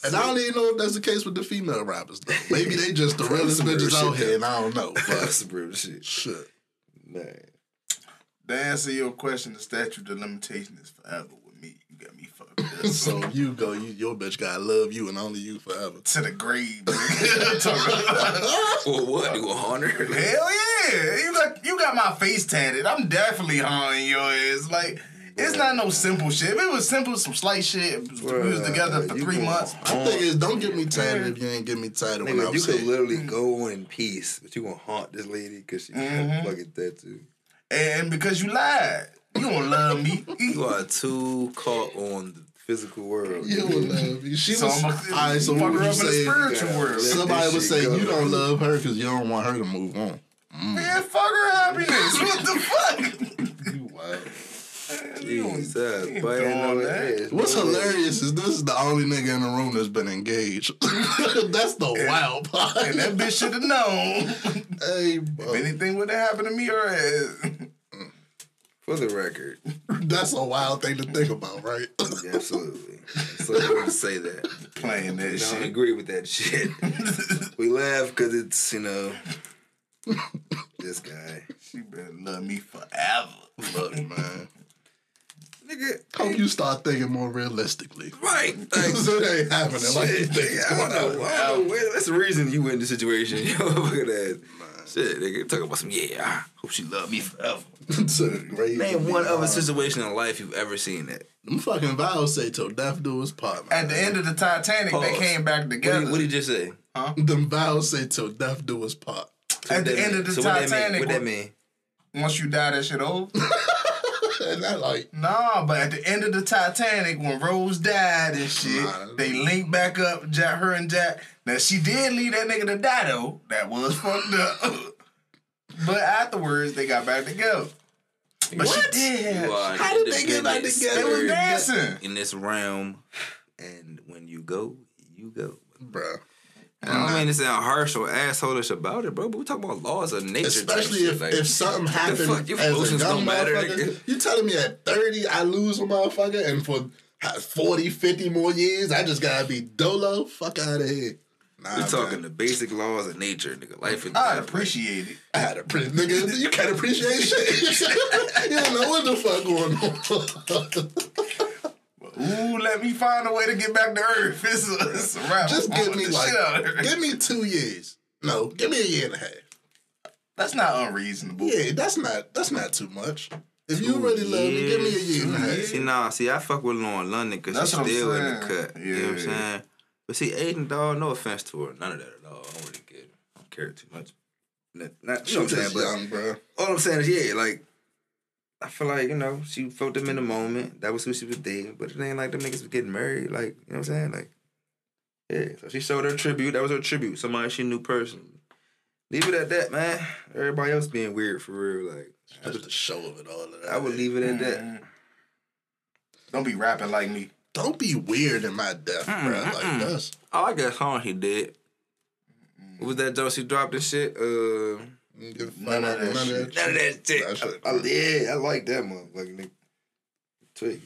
And I don't even know if that's the case with the female rappers though. Maybe they just the realest bitches out here, and I don't know. That's But some real shit. shit. Man. To answer your question, the statute of limitation is forever with me. You got me fucked up. [LAUGHS] So you go, you your bitch gotta love you and only you forever. to the grave. nigga. [LAUGHS] Talking [LAUGHS] what? You a hunter? Hell yeah! You got you got my face tatted. I'm definitely haunting your ass. Like it's not no simple shit. If it was simple, some slight shit. We was together for three going months. My thing is, don't get me tatted if you ain't get me tatted when I Nigga, you was could literally mm. go on in peace, but you gonna haunt this lady because she got a fucking tattoo. And because you lied, you don't love me. [LAUGHS] You are too caught on the physical world. You don't love me. She So was. I'm All right, so fuck what her would you in the say? spiritual Yeah. world. Somebody would say shit you don't love her because you don't want her to move on. Man, fuck her happiness. What the fuck? [LAUGHS] You wild. Jesus, ain't but I know that. it is. What's hilarious is this is the only nigga in the room that's been engaged. [LAUGHS] that's the wild part. And that bitch should have known. [LAUGHS] hey, bro, If anything would have happened to me or ass. [LAUGHS] For the record, that's a wild thing to think about, right? yeah, absolutely. So I want to say that. Playing that I don't shit. agree with that shit. we laugh because it's, you know, this guy. She better love me forever. Love Look, man. Nigga, Hope you start thinking more realistically. right. [LAUGHS] Like, it ain't happening like you think I don't know. I don't know. That's the reason you went in this situation. [LAUGHS] Look at that. Shit, nigga, talk about some. Yeah, I hope she love me forever. to the grave. Name one other situation in life you've ever seen that. Them fucking vows say till death do us part. man. At the end of the Titanic, they came back together. what did you just say? Them vows say till death do us part. At the end mean? of the so what that mean? Titanic, What that mean? once you die, that shit over. [LAUGHS] And that like, nah, but at the end of the Titanic, when Rose died and shit, Nah. they linked back up, Jack, her and Jack. Now she did leave that nigga to die though. That was fucked up. [LAUGHS] but afterwards, they got back together. But she did. You are How did they get back together? They was dancing. in this realm, and when you go, you go. Bruh. I don't mean to sound harsh or assholish about it, bro, but we talking about laws of nature. Especially if, like, if something [LAUGHS] happened fuck? Your as a emotions young don't matter, motherfucker. You telling me at 30 I lose a motherfucker and for 40, 50 more years I just gotta be dolo? Fuck out of here. Nah, We're talking man. the basic laws of nature, nigga. Life and I appreciate it. I had a pretty nigga. [LAUGHS] You can't appreciate shit. [LAUGHS] you don't know what the fuck going on. Well, Ooh, let me find a way to get back to Earth. [LAUGHS] It's a, it's a wrap. Just give me the shit out of like, give me two years. No, give me a year and a half. That's not unreasonable. Yeah, that's not that's not too much. If you really love me, give me a year and a half. See, nah, see, I fuck with Lauren London because she's what I'm still in the saying. cut. You know what I'm Yeah. saying? But see, Aiden, dog, no offense to her, none of that at all. I don't really care. I don't care too much. Not, not, you know what I'm saying? But young, bro. all I'm saying is, yeah, like, I feel like, you know, she felt them in the moment. That was who she was dating. But it ain't like them niggas was getting married. Like, you know what I'm saying? Like, yeah. So she showed her tribute. That was her tribute. Somebody she knew personally. Leave it at that, man. Everybody else being weird for real. Like, I Just would, the show of it all. Of that. I would leave it at that. Mm-hmm. Don't be rapping like me. Don't be weird in my death, bro. Like that's Oh, I that song he did. What was that joke she dropped and shit? Uh, Mm, none of that shit. none of that shit. That shit, I- I- yeah, I like that motherfucker. Nigga. Twig.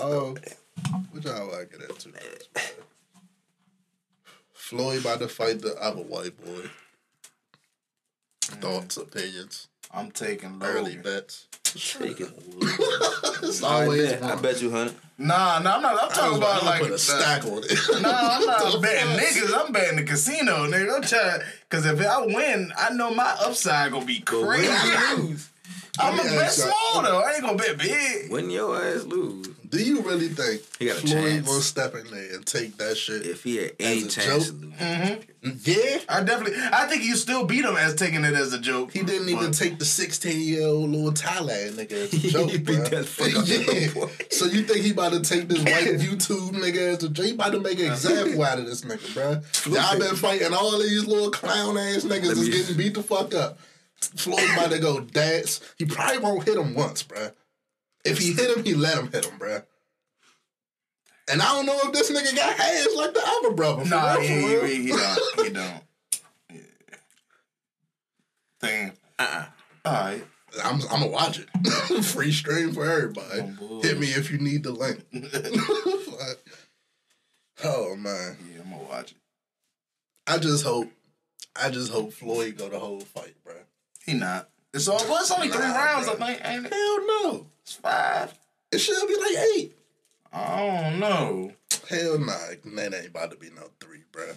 Oh, what y'all like it at too? Floyd about to fight the other white boy. Mm. Thoughts, opinions, I'm taking early bets. Take [LAUGHS] it. It's I always bet, I bet you, hundred. Nah, nah, I'm not. I'm talking was about about like put a stack on it. No, I'm [LAUGHS] not betting niggas. I'm betting the casino, nigga. I'm trying because if I win, I know my upside gonna be crazy. I'm gonna Yeah, bet small though. I ain't gonna bet big. When your ass lose, Do you really think He got a Floyd chance. gonna step in there and take that shit? if he had any As a chance to joke? lose, mm-hmm. yeah. I definitely. I think you still beat him as taking it as a joke. He didn't even But- take the 16 year old little Thailand nigga as a [LAUGHS] He joke, beat that fuck up. So you think he about to take this white [LAUGHS] YouTube nigga as a joke? He about to make an example out of this nigga, bro. Y'all been fighting all these little clown ass niggas that's me- getting beat the fuck up. Floyd about to go dance. He probably won't hit him once, bro. If he hit him, he let him hit him, bro. And I don't know if this nigga got hands like the other brother. For Nah, real, he, he, he, he don't. He don't. Yeah. Damn. Uh-uh. All right. I'm I'm gonna watch it. [LAUGHS] Free stream for everybody. Oh, Hit me if you need the link. [LAUGHS] Oh man, Yeah, I'm gonna watch it. I just hope, I just hope Floyd go the whole fight, bro. He not. It's all. Well, it's only three rounds. bro. I think. Ain't it? Hell no, It's five. it should be like eight. I don't know. Hell nah, that ain't about to be no three, bro.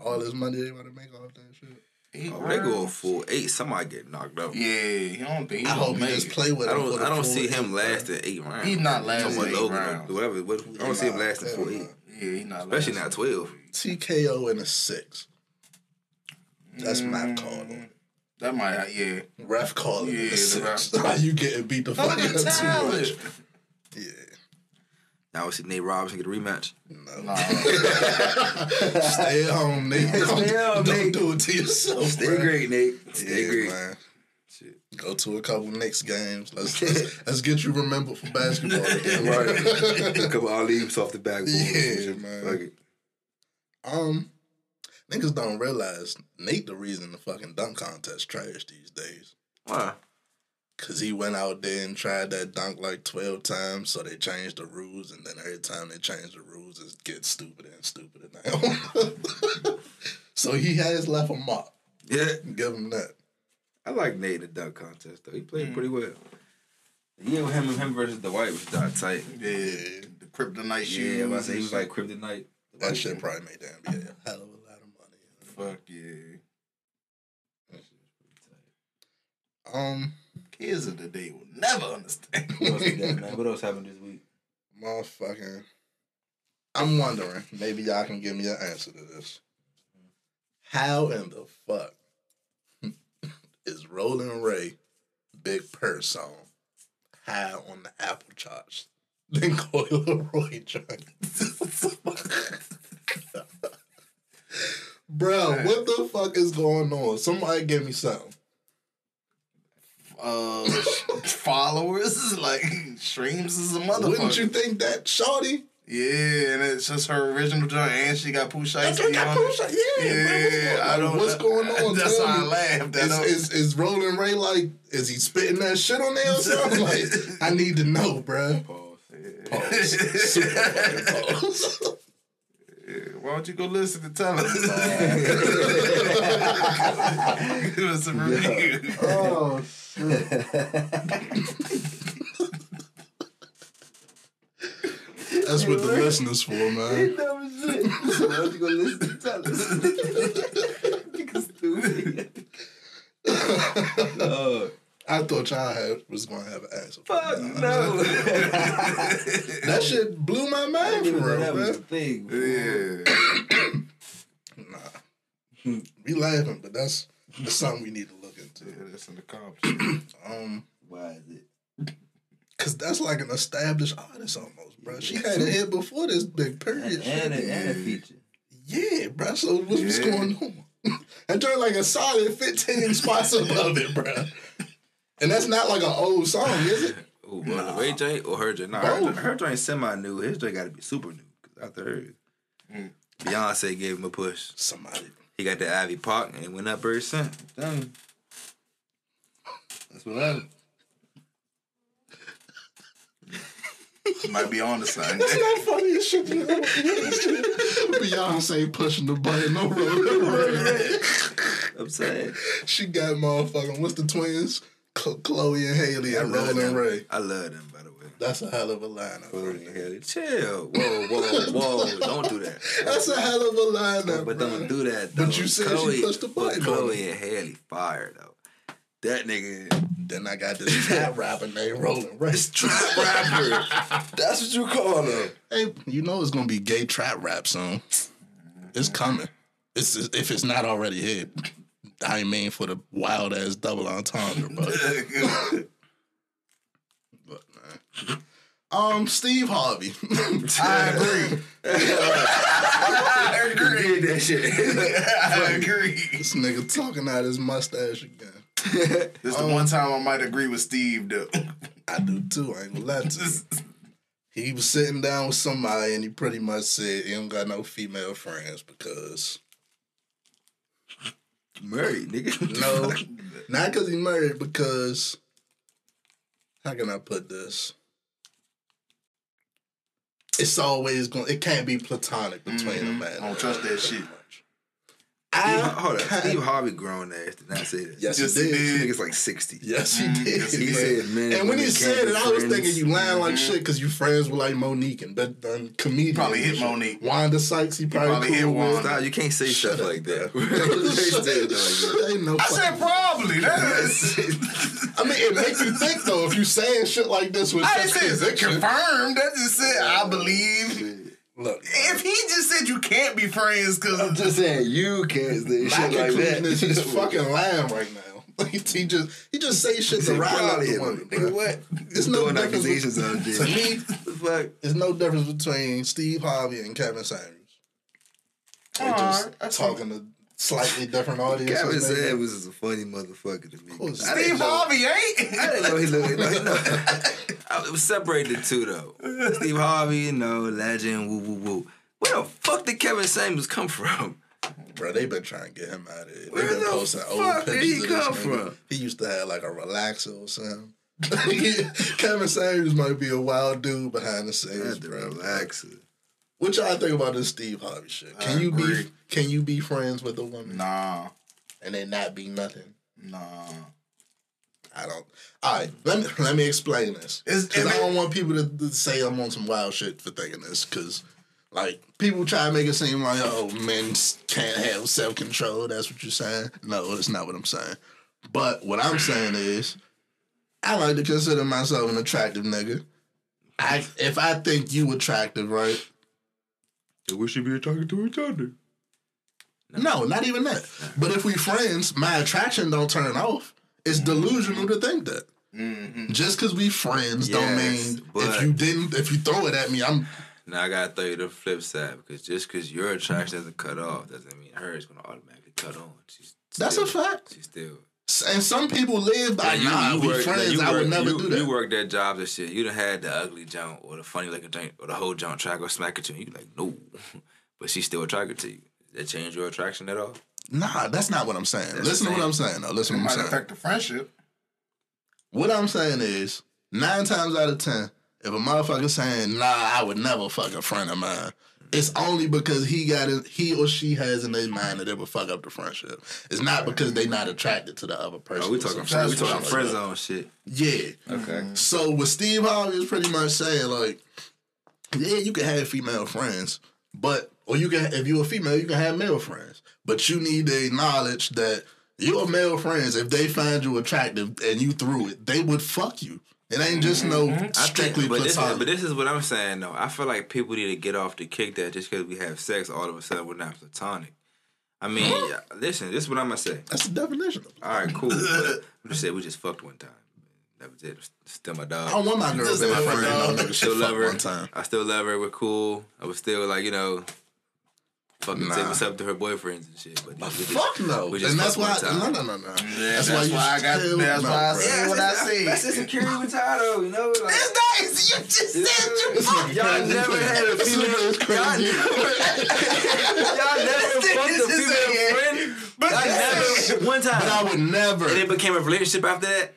All this money they want to make off that shit. Eight oh, they go rounds. full eight. Somebody get knocked out. Yeah, he don't think he I hope gonna he just play with. I don't. I don't see him eight, bro. lasting eight rounds. He's not lasting Talking about eight Logan or rounds. Whatever. What, I don't see him Nah, lasting hell full eight, Yeah, he not. especially not twelve. TKO in a six. That's my mm. call. on it. That might. Yeah. Ref calling Yeah, it a the [LAUGHS] ref- How you getting beat the fuck Look up at too much? talent. Yeah. Now we see Nate Robinson get a rematch. No. Nah. [LAUGHS] Stay at home, Nate. Don't, Stay home, don't Nate. do it to yourself. Stay bruh. great, Nate. Stay Yeah, great. man. Shit. Go to a couple next games. Let's [LAUGHS] let's, let's get you remembered for basketball. Again. Right. a couple all leaves off the backboard. Yeah, man. Fuck it. Um, niggas don't realize Nate the reason the fucking dunk contest trash these days. Why? Cause he went out there and tried that dunk like twelve times, so they changed the rules, and then every time they change the rules, it gets stupider and stupider now. [LAUGHS] so he has left a mark. Yeah. Give him that. I like Nate in the dunk contest though. He played Mm. pretty well. Yeah, with him him versus the Dwight was not tight. Yeah. The kryptonite shoes. Yeah, I was about say he was like kryptonite. That shit probably made the NBA a hell of a lot of money. Fuck yeah. Um, Kids of the day will never understand. What else got. What else happened this week? motherfucking. I'm wondering, maybe y'all can give me an answer to this. How in the fuck [LAUGHS] is Rolling Ray Big Purse song high on the Apple charts than [LAUGHS] Coi Leray joint? [LAUGHS] Bro, what the fuck is going on? Somebody give me something. uh, [LAUGHS] followers, [LAUGHS] like streams is a motherfucker. Wouldn't you think that, Shorty? Yeah, and it's just her original joint, and she got Pooh That's what got Pooh. Yeah, Yeah, bro, I don't. What's going on? [LAUGHS] That's Tell why I laughed. Is, is, is Rolling Ray like, is he spitting that shit on there or something? Like, I need to know, bro. Pause. Super fucking pause. Why don't you go listen to tell us? [LAUGHS] [LAUGHS] Give us a review. Oh, shit. That's what the listeners for, man. Dumb shit. [LAUGHS] Why you gonna listen to tell us? Nigga stupid. Lord. Oh. I thought y'all had, was gonna have an answer. for Fuck no. [LAUGHS] That shit blew my mind for real, that was a thing. Yeah. [COUGHS] Nah, we laughing, but that's, that's something we need to look into. Yeah, that's an accomplishment. [COUGHS] Um, [COUGHS] Why is it? cause that's like an established artist almost, bro. She had a hit before this big period. And shit. a, and a feature. Yeah, bro. So what's, what's going on? [LAUGHS] and joined like a solid 15 spots above it, bro. And that's not like an old song, is it? [LAUGHS] Ooh, well, the Ray J or her J? Nah, Both. her, her joint semi new. His joint got to be super new. Cause after hers, mm. Beyonce gave him a push. Somebody. He got the Ivy Park and it went up ever since. I'm telling you. That's what happened. [LAUGHS] Might be on the side. That's not funny as shit. you [LAUGHS] know? Beyonce pushing the button over I'm saying. She got motherfucking, what's the twins? Ch- Chloe and Halle and Rolling. Ray. I love them, by the way. That's a hell of a lineup. Chloe and Halle. Chill. Whoa, whoa, whoa. [LAUGHS] Don't do that. That's a hell of a lineup. But bro. don't do that, though. But you said she Chloe, pushed the but button on Chloe and Halle fire, though. That nigga [LAUGHS] Then I got this trap [LAUGHS] rapper named Rolling Ray. is trap rapper. That's what you call him. Hey, you know it's gonna be gay trap rap soon. It's mm-hmm. coming. It's if it's not already here. I mean for the wild ass double entendre, but [LAUGHS] but man. Um, Steve Harvey. [LAUGHS] I agree. I agree. Did that shit. [LAUGHS] I agree. this nigga talking out his mustache again. This is the one time I might agree with Steve though. I do too. I ain't gonna lie to you. He was sitting down with somebody and he pretty much said he don't got no female friends because Murray, nigga. [LAUGHS] no, not because he married, because how can I put this? It's always going. It can't be platonic between a mm-hmm. man. I don't trust that shit. Steve, I hold up. Steve Harvey grown ass did not say that. Yes, Yes, he did. This did. nigga's like 60. Yes, he did. yes, he He said men and when he said it, I was friends. thinking you lying like shit because you friends with like Mo'Nique and but um, comedians. Probably hit. Mo'Nique. Wanda Sykes, he probably, probably hit cool with. Wanda. Stop, you can't say Shut stuff up, like that. bro. You can't say Shut stuff up. like that. Ain't no I said probably. That's. I mean, it makes you think though. If you saying shit like this with I didn't say it's confirmed. That just said I believe. Look, If he just said you can't be friends because I'm just saying, you can't say my shit like conclusion that. is he's [LAUGHS] fucking lying right now. [LAUGHS] he just he just say shit to Say rile up probably the hit woman. Nigga, what? It's no Throwing difference accusations with- out. [LAUGHS] To me, the fuck? there's no difference between Steve Harvey and Kevin Samuels. They just talking to slightly different [LAUGHS] audiences. Kevin maybe. Samuels is a funny motherfucker to me. course. I didn't Steve Harvey ain't. I didn't know he looked. No, no. [LAUGHS] I- it was separated two though. Steve Harvey, you know, legend. Woo woo woo. Where the fuck did Kevin Samuels come from? Bro, they been trying to get him out of here. They Where been the posting old pictures he come from? He used to have like a relaxer or something. [LAUGHS] Kevin Samuels might be a wild dude behind the scenes, bro. relax. What y'all think about this Steve Harvey shit? Can I you be agree. Can you be friends with a woman Nah, and then not be nothing? nah. I don't. All right, let me let me explain this Is- because I don't want people to, to say I'm on some wild shit for thinking this because. Like people try to make it seem like oh men can't have self control. That's what you're saying. No, that's not what I'm saying. But what I'm saying is, I like to consider myself an attractive nigga. I if I think you attractive, right? We should be talking to each other. No, not even that. But if we friends, my attraction don't turn off. It's mm-hmm. delusional to think that. Mm-hmm. Just because we friends don't mean if you didn't, if you throw it at me, I'm. Now I gotta throw you the flip side because just because your attraction doesn't cut off doesn't mean hers gonna automatically cut on. She's That's a fact. She's still. And some people live by Like, nah, we work- friends. you I would work- never you, do that. You work that jobs and shit. You done had the ugly junk or the funny looking junk or the whole junk track or smack it to you. You like no, [LAUGHS] but she's still attracted to you. Does that change your attraction at all? Nah, that's not what I'm saying. That's Listen to what I'm saying. though. Listen It to what I'm saying. affect the friendship. What I'm saying is, nine times out of ten, if a motherfucker saying, nah, I would never fuck a friend of mine, it's only because he got it, he or she has in their mind that it would fuck up the friendship. It's not because they not attracted to the other person. Oh, we talking some friend, we shit talking like friend that. zone shit. Yeah. Okay. So what Steve Harvey is pretty much saying, like, yeah, you can have female friends, but or you can if you're a female, you can have male friends. But you need to acknowledge that your male friends, if they find you attractive and you through it, they would fuck you. It ain't just no mm-hmm. I think- strictly but this, is, platonic. but this is what I'm saying though. I feel like people need to get off the kick that just because we have sex, all of a sudden we're not platonic. I mean, yeah, listen, this is what I'm gonna say. That's the definition. All right, cool. [LAUGHS] I'm just saying we just fucked one time. That was it. Still my dog. I want my girl to be my friend. love No still love her. one time. I still love her. We're cool. I was still like you know, fucking Nah. say what's up to her boyfriends and shit. But we just- Fuck no. we just and that's why. one time. No, no, no, no. Yeah, that's, that's you why I got- still- that's no, why I bro. said- what I said. That's insecurity with Tato, you know. Like, It's nice. You just said you fucked. Y'all never had a This female. nigga Y'all never, y'all never fucked a is female friend. But Y'all never one time. But I would never. and it became a relationship after that.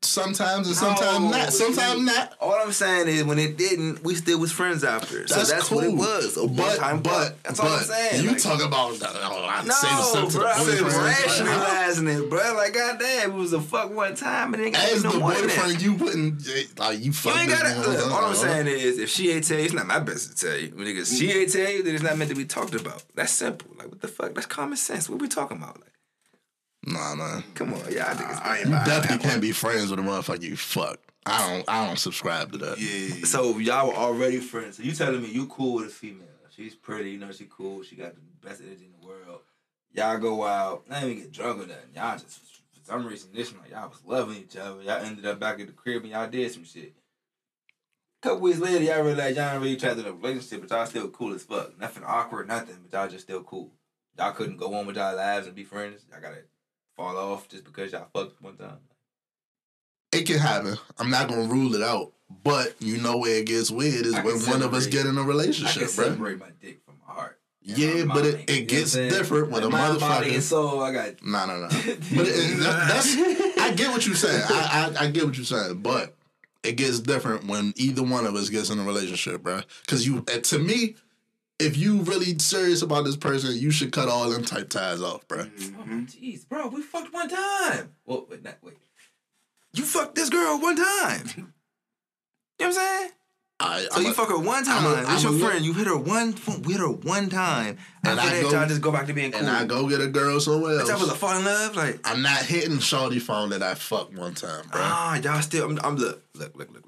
Sometimes and sometimes No. not. Sometimes not. All I'm saying is, when it didn't, we still was friends after. So That's, that's cool. what it was. A but one-time but. That's but all I'm saying. you Like, talk about uh, oh, I No, say the stuff to bro, the was boyfriend. Like, huh? rationalizing it, bro. Like, goddamn, it was a fuck one time, and it ain't got As no the more than that. boyfriend, you wouldn't eh, like you You fuck ain't gotta. Look, all I'm saying is, if she ain't tell you, it's not my business to tell you. Nigga, she ain't tell you, then it's not meant to be talked about. That's simple. Like, what the fuck? That's common sense. What we talking about? Like, Nah, nah. come on, y'all niggas. I ain't You definitely that can't be friends with a motherfucker you fuck. I don't. I don't subscribe to that. Yeah. So y'all were already friends. So you telling me you cool with a female? She's pretty, you know she cool. She got the best energy in the world. Y'all go out, not even get drunk or nothing. Y'all just for some reason this like y'all was loving each other. Y'all ended up back at the crib and y'all did some shit. Couple weeks later, y'all realized y'all ain't really trapped in a relationship, but y'all still cool as fuck. Nothing awkward, nothing, but y'all just still cool. Y'all couldn't go on with y'all lives and be friends. Y'all gotta fall off just because y'all fucked one time. It can happen. I'm not gonna rule it out. But you know where it gets weird is I when one of us get in a I can relationship, bro. separate my dick from my heart. Yeah, but it, it you gets what I'm saying? different when a my body and motherfucker. soul, I got No, no, no. But it, that, that's. I get what you're saying. I, I I get what you're saying, but it gets different when either one of us gets in a relationship, bro. Because you, uh, to me, if you really serious about this person, you should cut all them type ties off, bro. Oh, Jeez, bro, we fucked one time. Well, wait, not, wait. You fucked this girl one time. [LAUGHS] You know what I'm saying? I, So I'm you a- fuck her one I'm time. a- What's I'm your a friend? You hit her one. We hit her one time. And After I that, go- y'all just go back to being cool. and I go get a girl somewhere But y'all was a else. fall in love, like I'm not hitting Shorty phone that I fucked one time, bro. ah, y'all still. I'm, I'm look, look, look, look, look, look.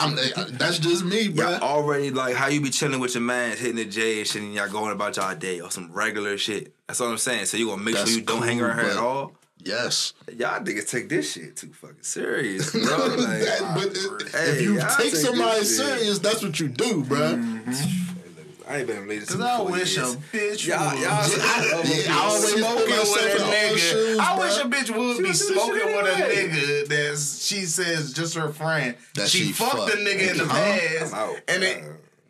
I'm, uh, that's just me, bro. Y'all already like how you be chilling with your man, hitting the J and shit, and y'all going about y'all day or some regular shit. That's all I'm saying. So you gonna make That's sure you don't hang around her at all. yes. Y'all niggas take this shit too fucking serious, [LAUGHS] bro. Like, That- but it- Hey, if you take take somebody serious, that's what you do, bro. I ain't been in a relationship. Cause I wish years. a bitch Y'all- would. y'all- I, yeah, I always smoking put myself with a all nigga. shoes, I wish a bitch would She be smoking with a nigga that she says just her friend. That she, she fucked fucked. a nigga in the Huh? past, and it.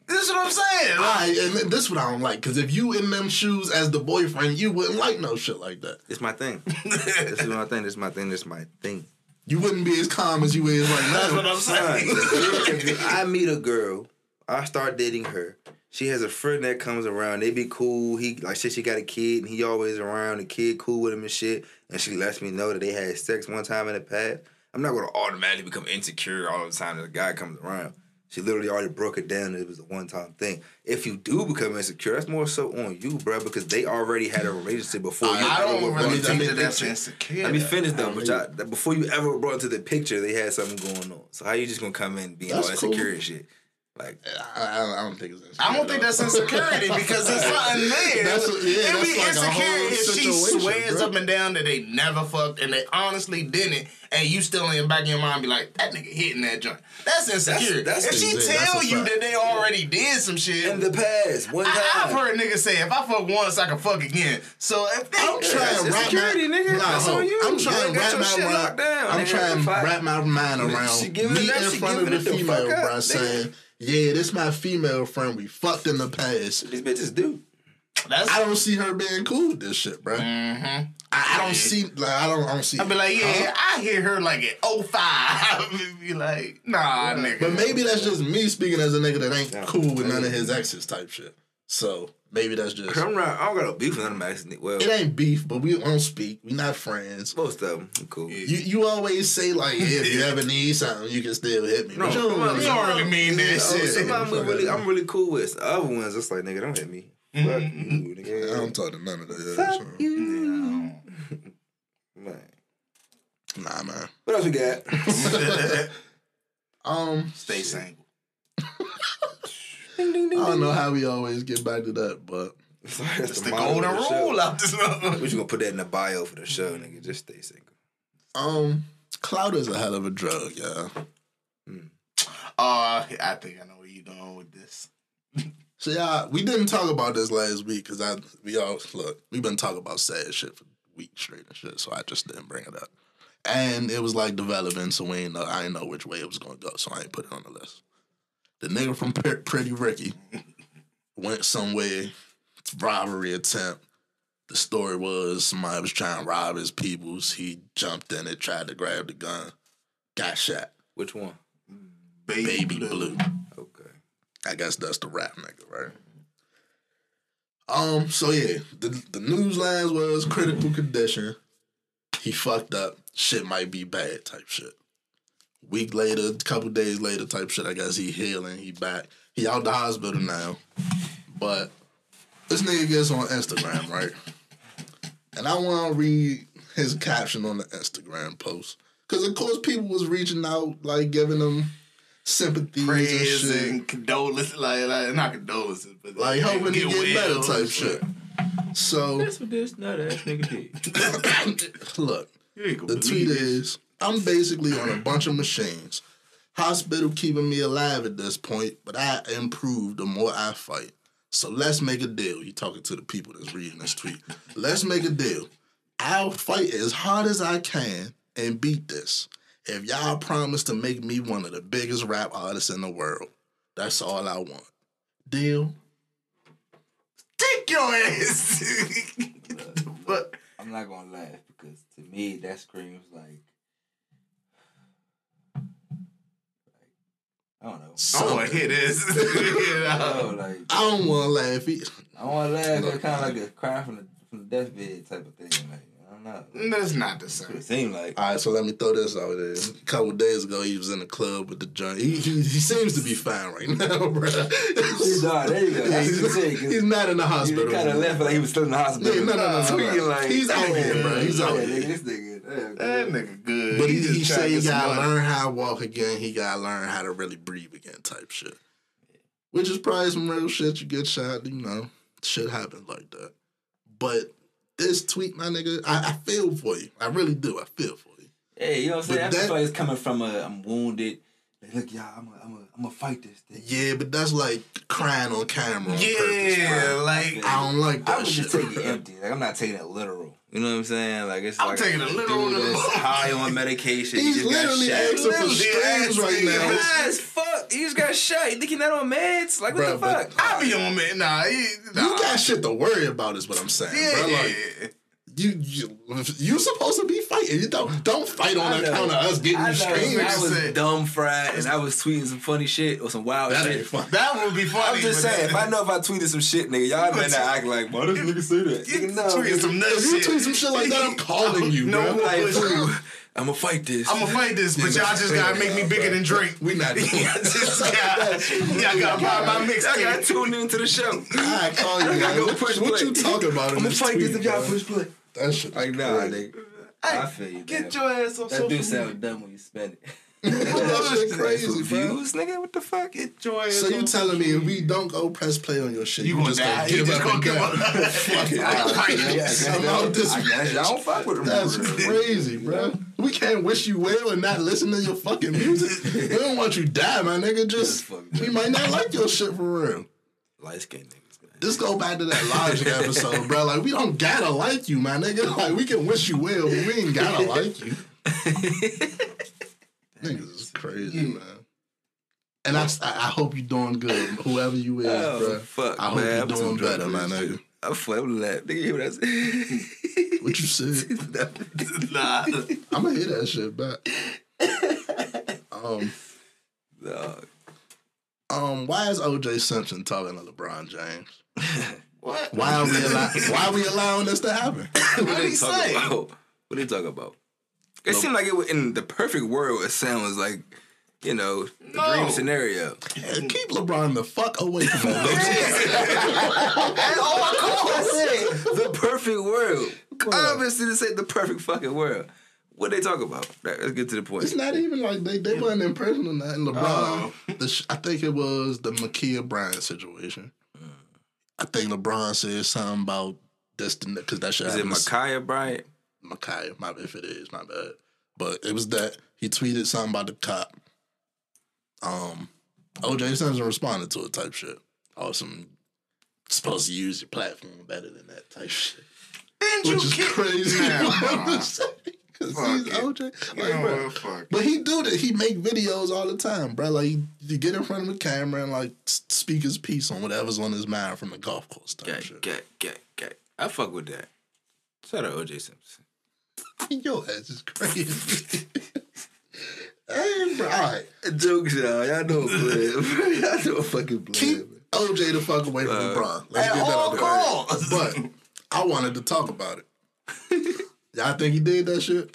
This is what I'm saying. Like, I, and this is what I don't like, because if you in them shoes as the boyfriend, you wouldn't like no shit like that. It's my thing. [LAUGHS] this is my thing. This is my thing. This is my thing. You wouldn't be as calm as you is right now. That's what I'm saying. if if I meet a girl, I start dating her. She has a friend that comes around. They be cool. He like shit. She got a kid, and he always around. The kid cool with him and shit. And she lets me know that they had sex one time in the past. I'm not gonna automatically become insecure all the time that a guy comes around. She literally already broke it down. That it was a one time thing. If you do become insecure, that's more so on you, bro, because they already had a relationship before you. I ever don't were brought really into think the that that's picture. insecure. Let me finish though, I but mean- y'all, before you ever brought into the picture, they had something going on. So how you just gonna come in being all That's cool. insecure and shit? Like, I, I- don't think it's insecure I don't think that's insecurity [LAUGHS] because there's something there. That's a- yeah, It'd that's be like insecure if she swears bro. up and down that they never fucked and they honestly didn't, and you still in the back of your mind be like, that nigga hitting that joint. That's insecure. that's if she tell that's you that they already did some shit. in the past, one time. I, I've heard niggas say if I fuck once, I can fuck again. So if they, I'm trying that's to wrap insecurity, my, nigga. Nah, That's on you. I'm trying to wrap my shit mind. locked down, I'm trying to wrap my mind around me in front of the female, bro, saying, "Yeah, this my female friend. We fucked in the past." These bitches do. that's, I don't see her being cool with this shit, bro. Mm-hmm. I, I don't see like I don't I don't see. I'd be like, yeah, Huh? I hear her like at 05. [LAUGHS] be like, nah, nigga. But maybe that's just me speaking as a nigga that ain't Yeah. cool with none of his exes type shit. So Maybe that's just I'm not, I don't got no beef with none of my exes. Well, it ain't beef, but we don't speak. We not friends. most of them, cool. You you always say like if you ever need something, you can still hit me. But you don't really- don't really mean that Yeah, shit. Some of them we really, I'm really cool with. The other ones, it's like, nigga, don't hit me. Fuck you, I don't talk to none of that. yeah, so- [LAUGHS] Man. Nah, man. What else we got? [LAUGHS] Um, Stay single. I don't know how we always get back to that, but [LAUGHS] It's like, It's the motto golden the rule out this motherfucker. We just gonna put that in the bio for the show, nigga. Just stay single. um, clout is a hell of a drug, yeah. Uh, I think I know where you're going with this. So yeah, we didn't talk about this last week because I we all look we've been talking about sad shit for weeks straight and shit, so I just didn't bring it up. And it was like developing, so we ain't know I didn't know which way it was gonna go, so I ain't put it on the list. The nigga from P- Pretty Ricky [LAUGHS] went somewhere, robbery attempt. The story was somebody was trying to rob his peoples. He jumped in it, tried to grab the gun, got shot. Which one? Baby blue. Okay. I guess that's the rap nigga, right? Um, so yeah, the the news lines was critical condition. He fucked up. Shit might be bad type shit. Week later, a couple days later type shit. I guess he healing. He back. He out the hospital now. But this nigga gets on Instagram, right? And I want to read his caption on the Instagram post. Cause of course people was reaching out, like giving him sympathy and shit. and condolences, like, like not condolences, but Like hoping he get better well type shit. So That's what this nut ass nigga did. [COUGHS] look, You ain't the believe tweet it. is I'm basically on a bunch of machines. Hospital keeping me alive at this point, but I improve the more I fight. So let's make a deal. You talking to the people that's reading this tweet. Let's make a deal. I'll fight as hard as I can and beat this. If y'all promise to make me one of the biggest rap artists in the world, that's all I want. Deal? Take your ass. [LAUGHS] but I'm not gonna laugh because to me that screams like, I don't know. I want to hear this. you I know? don't know, like I don't want to laugh. I want to laugh. It's kind of like a cry from the from the deathbed type of thing. Like I don't know. Mm, that's not the same. It same. seemed like All right, so let me throw this out there. A couple days ago, he was in the club with the joint. He, he, he seems to be fine right now, [LAUGHS] bro. He's not. There you go. That's he's, what I'm saying, 'cause he's not in the you hospital. kind of left like he was still in the hospital. Yeah, no, no, no, no, Tweaking no. [LAUGHS] like He's out here, bro. He's out here. Nigga, this nigga. Damn, That nigga good. But he, just he say he gotta money. learn how to walk again. He gotta learn how to really breathe again, type shit. Which is probably some real shit. You get shot, you know, shit happens like that. But this tweet, my nigga, I, I feel for you. I really do. I feel for you. Hey, you know what I'm saying? But I that- feel it's coming from a I'm wounded. Like, look, y'all, I'm gonna I'm a, I'm a fight this thing. Yeah, but that's like crying on camera on Yeah, bro. like I don't like I that would shit. just take it empty. Like I'm not taking it literal. You know what I'm saying? Like it's I'm like taking a it literal dude to that's high [LAUGHS] on medication. He's he just literally got shot. asking for Literally streams right asking. now. High as fuck. He just got shot. You think he's not on meds? Like what Bruh, the fuck? I be on man. Nah, he, nah. You got shit to worry about, is what I'm saying, yeah. bro. Like you, you, you supposed to be fighting. You don't don't fight on I know. account of us getting I you know. streams. I was Saying. dumb fried and I was tweeting some funny shit or some wild That shit. ain't fun. that would be funny. I'm just saying, if I know if I tweeted some shit, nigga, y'all better not act like, why does nigga say that? You Nigga, no, tweeting nigga. some nut If you shit. tweet some shit like that, I'm [LAUGHS] calling you, No, bro. Like, [LAUGHS] Push. fool, I'm gonna fight this. I'm gonna fight this, but y'all just gotta make me bigger than Drake. We not doing Y'all that. just [LAUGHS] got, y'all gotta buy my I gotta tune into the show. I call you. [LAUGHS] gotta go What, push what play. you talking about? I'm gonna fight tweet, this if y'all bro? push play. That shit. Like, is nah, crazy. nigga. I feel you. Get man. your ass on That social do media. sound dumb when you spend it. [LAUGHS] that shit crazy, bro. views, nigga. What the fuck? Get your ass So you telling me if we don't go press play on your shit, You you, gonna just die. gonna You give just up gonna and give die? up. Fuck it. I- I- guess [LAUGHS] I'm out this I guess y'all don't fuck with him. That's crazy, bro. We can't wish you well and not listen to your fucking music. we don't want you to die, my nigga. Just fuck we might not like your shit for real. Light skinned niggas. man. This go back to that Logic episode, bro. Like we don't gotta like you, my nigga. Like we can wish you well, but we ain't gotta like you. [LAUGHS] Niggas is crazy, man. And I, I I hope you doing good, whoever you is, Oh, bro. fuck, I hope man. you I'm doing too drunk better, for my nigga. I'm fucking laugh. Nigga, you hear what I said? What you [LAUGHS] said? Nah. I'm gonna hear that shit back. Um, Dog. um, why is OJ Simpson talking to LeBron James? [LAUGHS] What? Why are we allow- Why are we allowing this to happen? [LAUGHS] what What'd they he talk say? about? What they talk about? It seemed like it was in the perfect world. It sounds like, you know, the No. dream scenario. Yeah, keep LeBron the fuck away from [LAUGHS] that. the perfect world. Obviously, this ain't the perfect fucking world. What they talk about? Let's get to the point. It's not even like they, they wasn't in person or nothing. LeBron, Oh. the I think it was the Ma'Khia Bryant situation. Mm. I think LeBron said something about this because that shit Is it happened to- Micaiah Bryant? Micaiah, my if it is, my bad. But it was that he tweeted something about the cop. Um, OJ Simpson responded to it type shit. Or some supposed to use your platform better than that type shit. Didn't Which [LAUGHS] [LAUGHS] you is crazy. Because he's. OJ. Like, know bro, but he do that. He make videos all the time, bro. Like you get in front of a camera and like speak his piece on whatever's on his mind from the golf course type Gay, shit. get, gay, gay. I fuck with that. Shout out OJ Simpson. [LAUGHS] Your ass is crazy. [LAUGHS] hey, bro. All right. Jokes, y'all. Y'all know play. [LAUGHS] Y'all know fucking play. Keep OJ the fuck away from Uh, LeBron. Let's At get that all out there. But I wanted to talk about it. Y'all think he did that shit?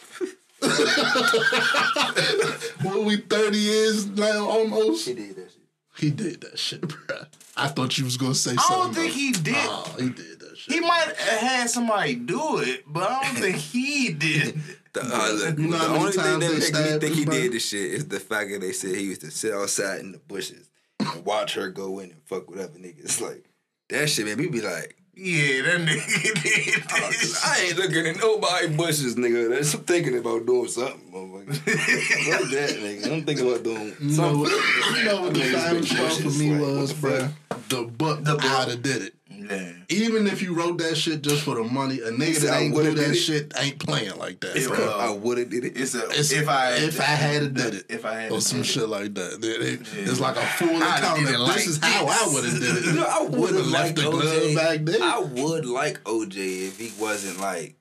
what we thirty years now almost? He did that shit. He did that shit, bro. I thought you was gonna say I something. I don't think else. he did. Oh, he did. He might have had somebody do it, but I don't think he [LAUGHS] did. The, uh, look, You know the only thing that they make me think he bro? did this shit is the fact that they said he used to sit outside in the bushes and watch her go in and fuck with other niggas. [LAUGHS] Like that shit, man. We be like, Yeah, that nigga [LAUGHS] did. this I ain't looking at nobody bushes, nigga. That's I'm thinking about doing something, motherfucker. Fuck that, nigga. I'm thinking about doing You know something. what, you know what the Niggas final been straw for me like, what was, the bro? fuck? The book, The the book. how to did it. Yeah. Even if you wrote that shit just for the money, a nigga that ain't do that it. shit ain't playing like that, It's, bro. uh, I would have did it. It's a It's- if I if I had it did it. if I had or some did it. shit like that. It- it- It's like a full I'd account. did it of This is how I would have did it. [LAUGHS] You know, I would Would've left liked the glove back there. I would like OJ if he wasn't like,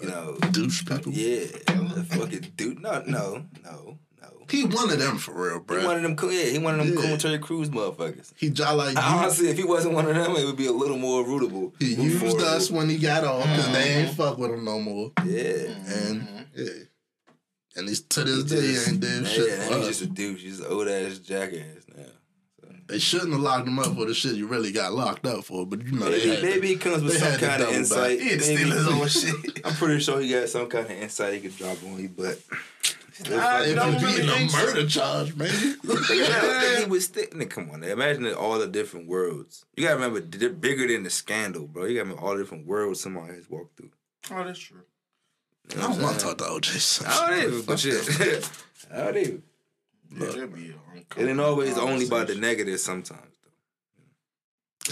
you know, douche people. yeah, a fucking dude. No, no, no, no. He one of them for real, bro. He one of them. cool- Yeah, he one of them Yeah. cool Terry Crews motherfuckers. He just like I you- honestly, if he wasn't one of them, it would be a little more rootable. he used for us when he got off because they ain't mm-hmm. fuck with him no more. Yeah. And mm-hmm. yeah, and he's to this day he ain't did Man, shit. yeah, he's just a douche. He's an old ass jackass now. They shouldn't have locked him up for the shit you really got locked up for, but you know they Maybe, had to- maybe he comes with some kind of insight. back. He had to Maybe- steal his [LAUGHS] own shit. I'm pretty sure he got some kind of insight he could drop on you, but still I If don't you really being a think so. murder charge, maybe. I don't think [LAUGHS] he was stick. nigga, Come on, imagine all the different worlds. You gotta remember, they're bigger than the scandal, bro. You gotta remember all the different worlds somebody has walked through. Oh, that's true. You know I don't want to talk to OJ I don't even, but shit. [LAUGHS] I don't even. Yeah, that'd be a It ain't always only about the negative sometimes.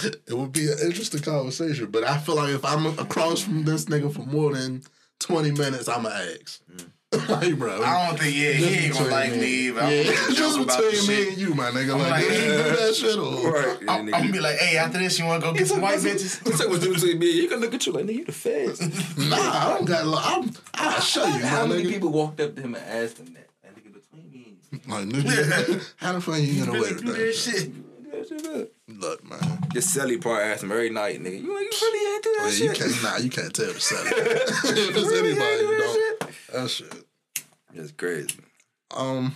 Though. It would be an interesting conversation, but I feel like if I'm across from this nigga for more than 20 minutes, I'ma ask. Mm. [LAUGHS] like, bro. I don't think. Yeah, he ain't gonna like me. me. Either. Yeah, just about the between me and you, my nigga. I'm Like, like, did you do that shit or? Right. I'm, I'm gonna be like, hey, after this, you wanna go get some white [LAUGHS] bitches? What's up with between me? You can look at you like nigga, you the feds. [LAUGHS] Nah, I don't got. I'm. I'll show you, How my many nigga. people walked up to him and asked him that? Like, nigga, between me and you. Like, nigga, how the fuck you gonna Really wait do with that that shit? Shit. That shit. Look, man. This Sally part asked him every night, nigga. You, you really ain't do that you shit. can't. Nah, you can't tell the seven. if it's anybody, you don't. That shit. That's crazy. Um,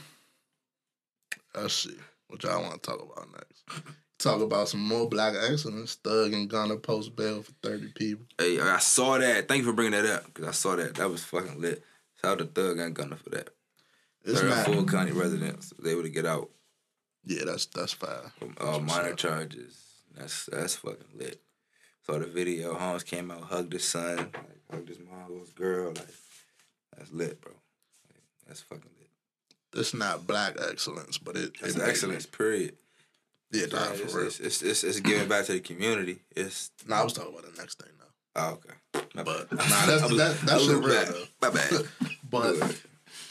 let's see what y'all want to talk about next. Talk about some more black excellence. Thug and Gunna post bail for thirty people. Hey, I saw that. Thank you for bringing that up because I saw that. That was fucking lit. Shout out to Thug and Gunna for that. It's They're not. Fulton County residents. They able to get out Yeah, that's that's from uh, minor charges. That's that's fucking lit. Saw the video. Holmes came out, hugged his son, like, hugged his mom, his girl. Like that's lit, bro. Like, that's fucking lit. It's not black excellence, but it. It's it excellence. Period. Yeah, nah, for real. it's, it's, it's, it's giving back to the community. It's No, I was talking about the next thing though. oh, okay. My But bad. [LAUGHS] nah, that's that, I that real though. My bad. [LAUGHS] But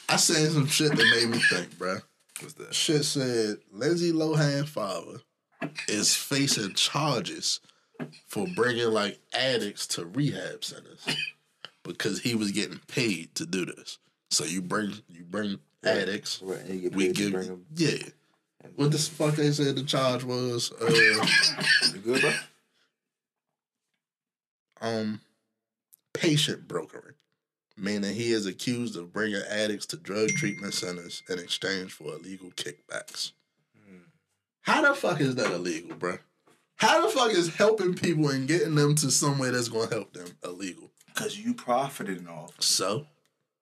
I seen some shit that made me think, bruh. What's that? Shit said Lindsay Lohan father is facing charges for bringing like addicts to rehab centers because he was getting paid to do this. So you bring you bring addicts, Right, and you get we paid to give bring 'em. yeah. What the fuck they said the charge was? Uh, You good, bro? um patient brokering, meaning he is accused of bringing addicts to drug treatment centers in exchange for illegal kickbacks. How the fuck is that illegal, bro? How the fuck is helping people and getting them to somewhere that's gonna help them illegal? Cause you profited off. So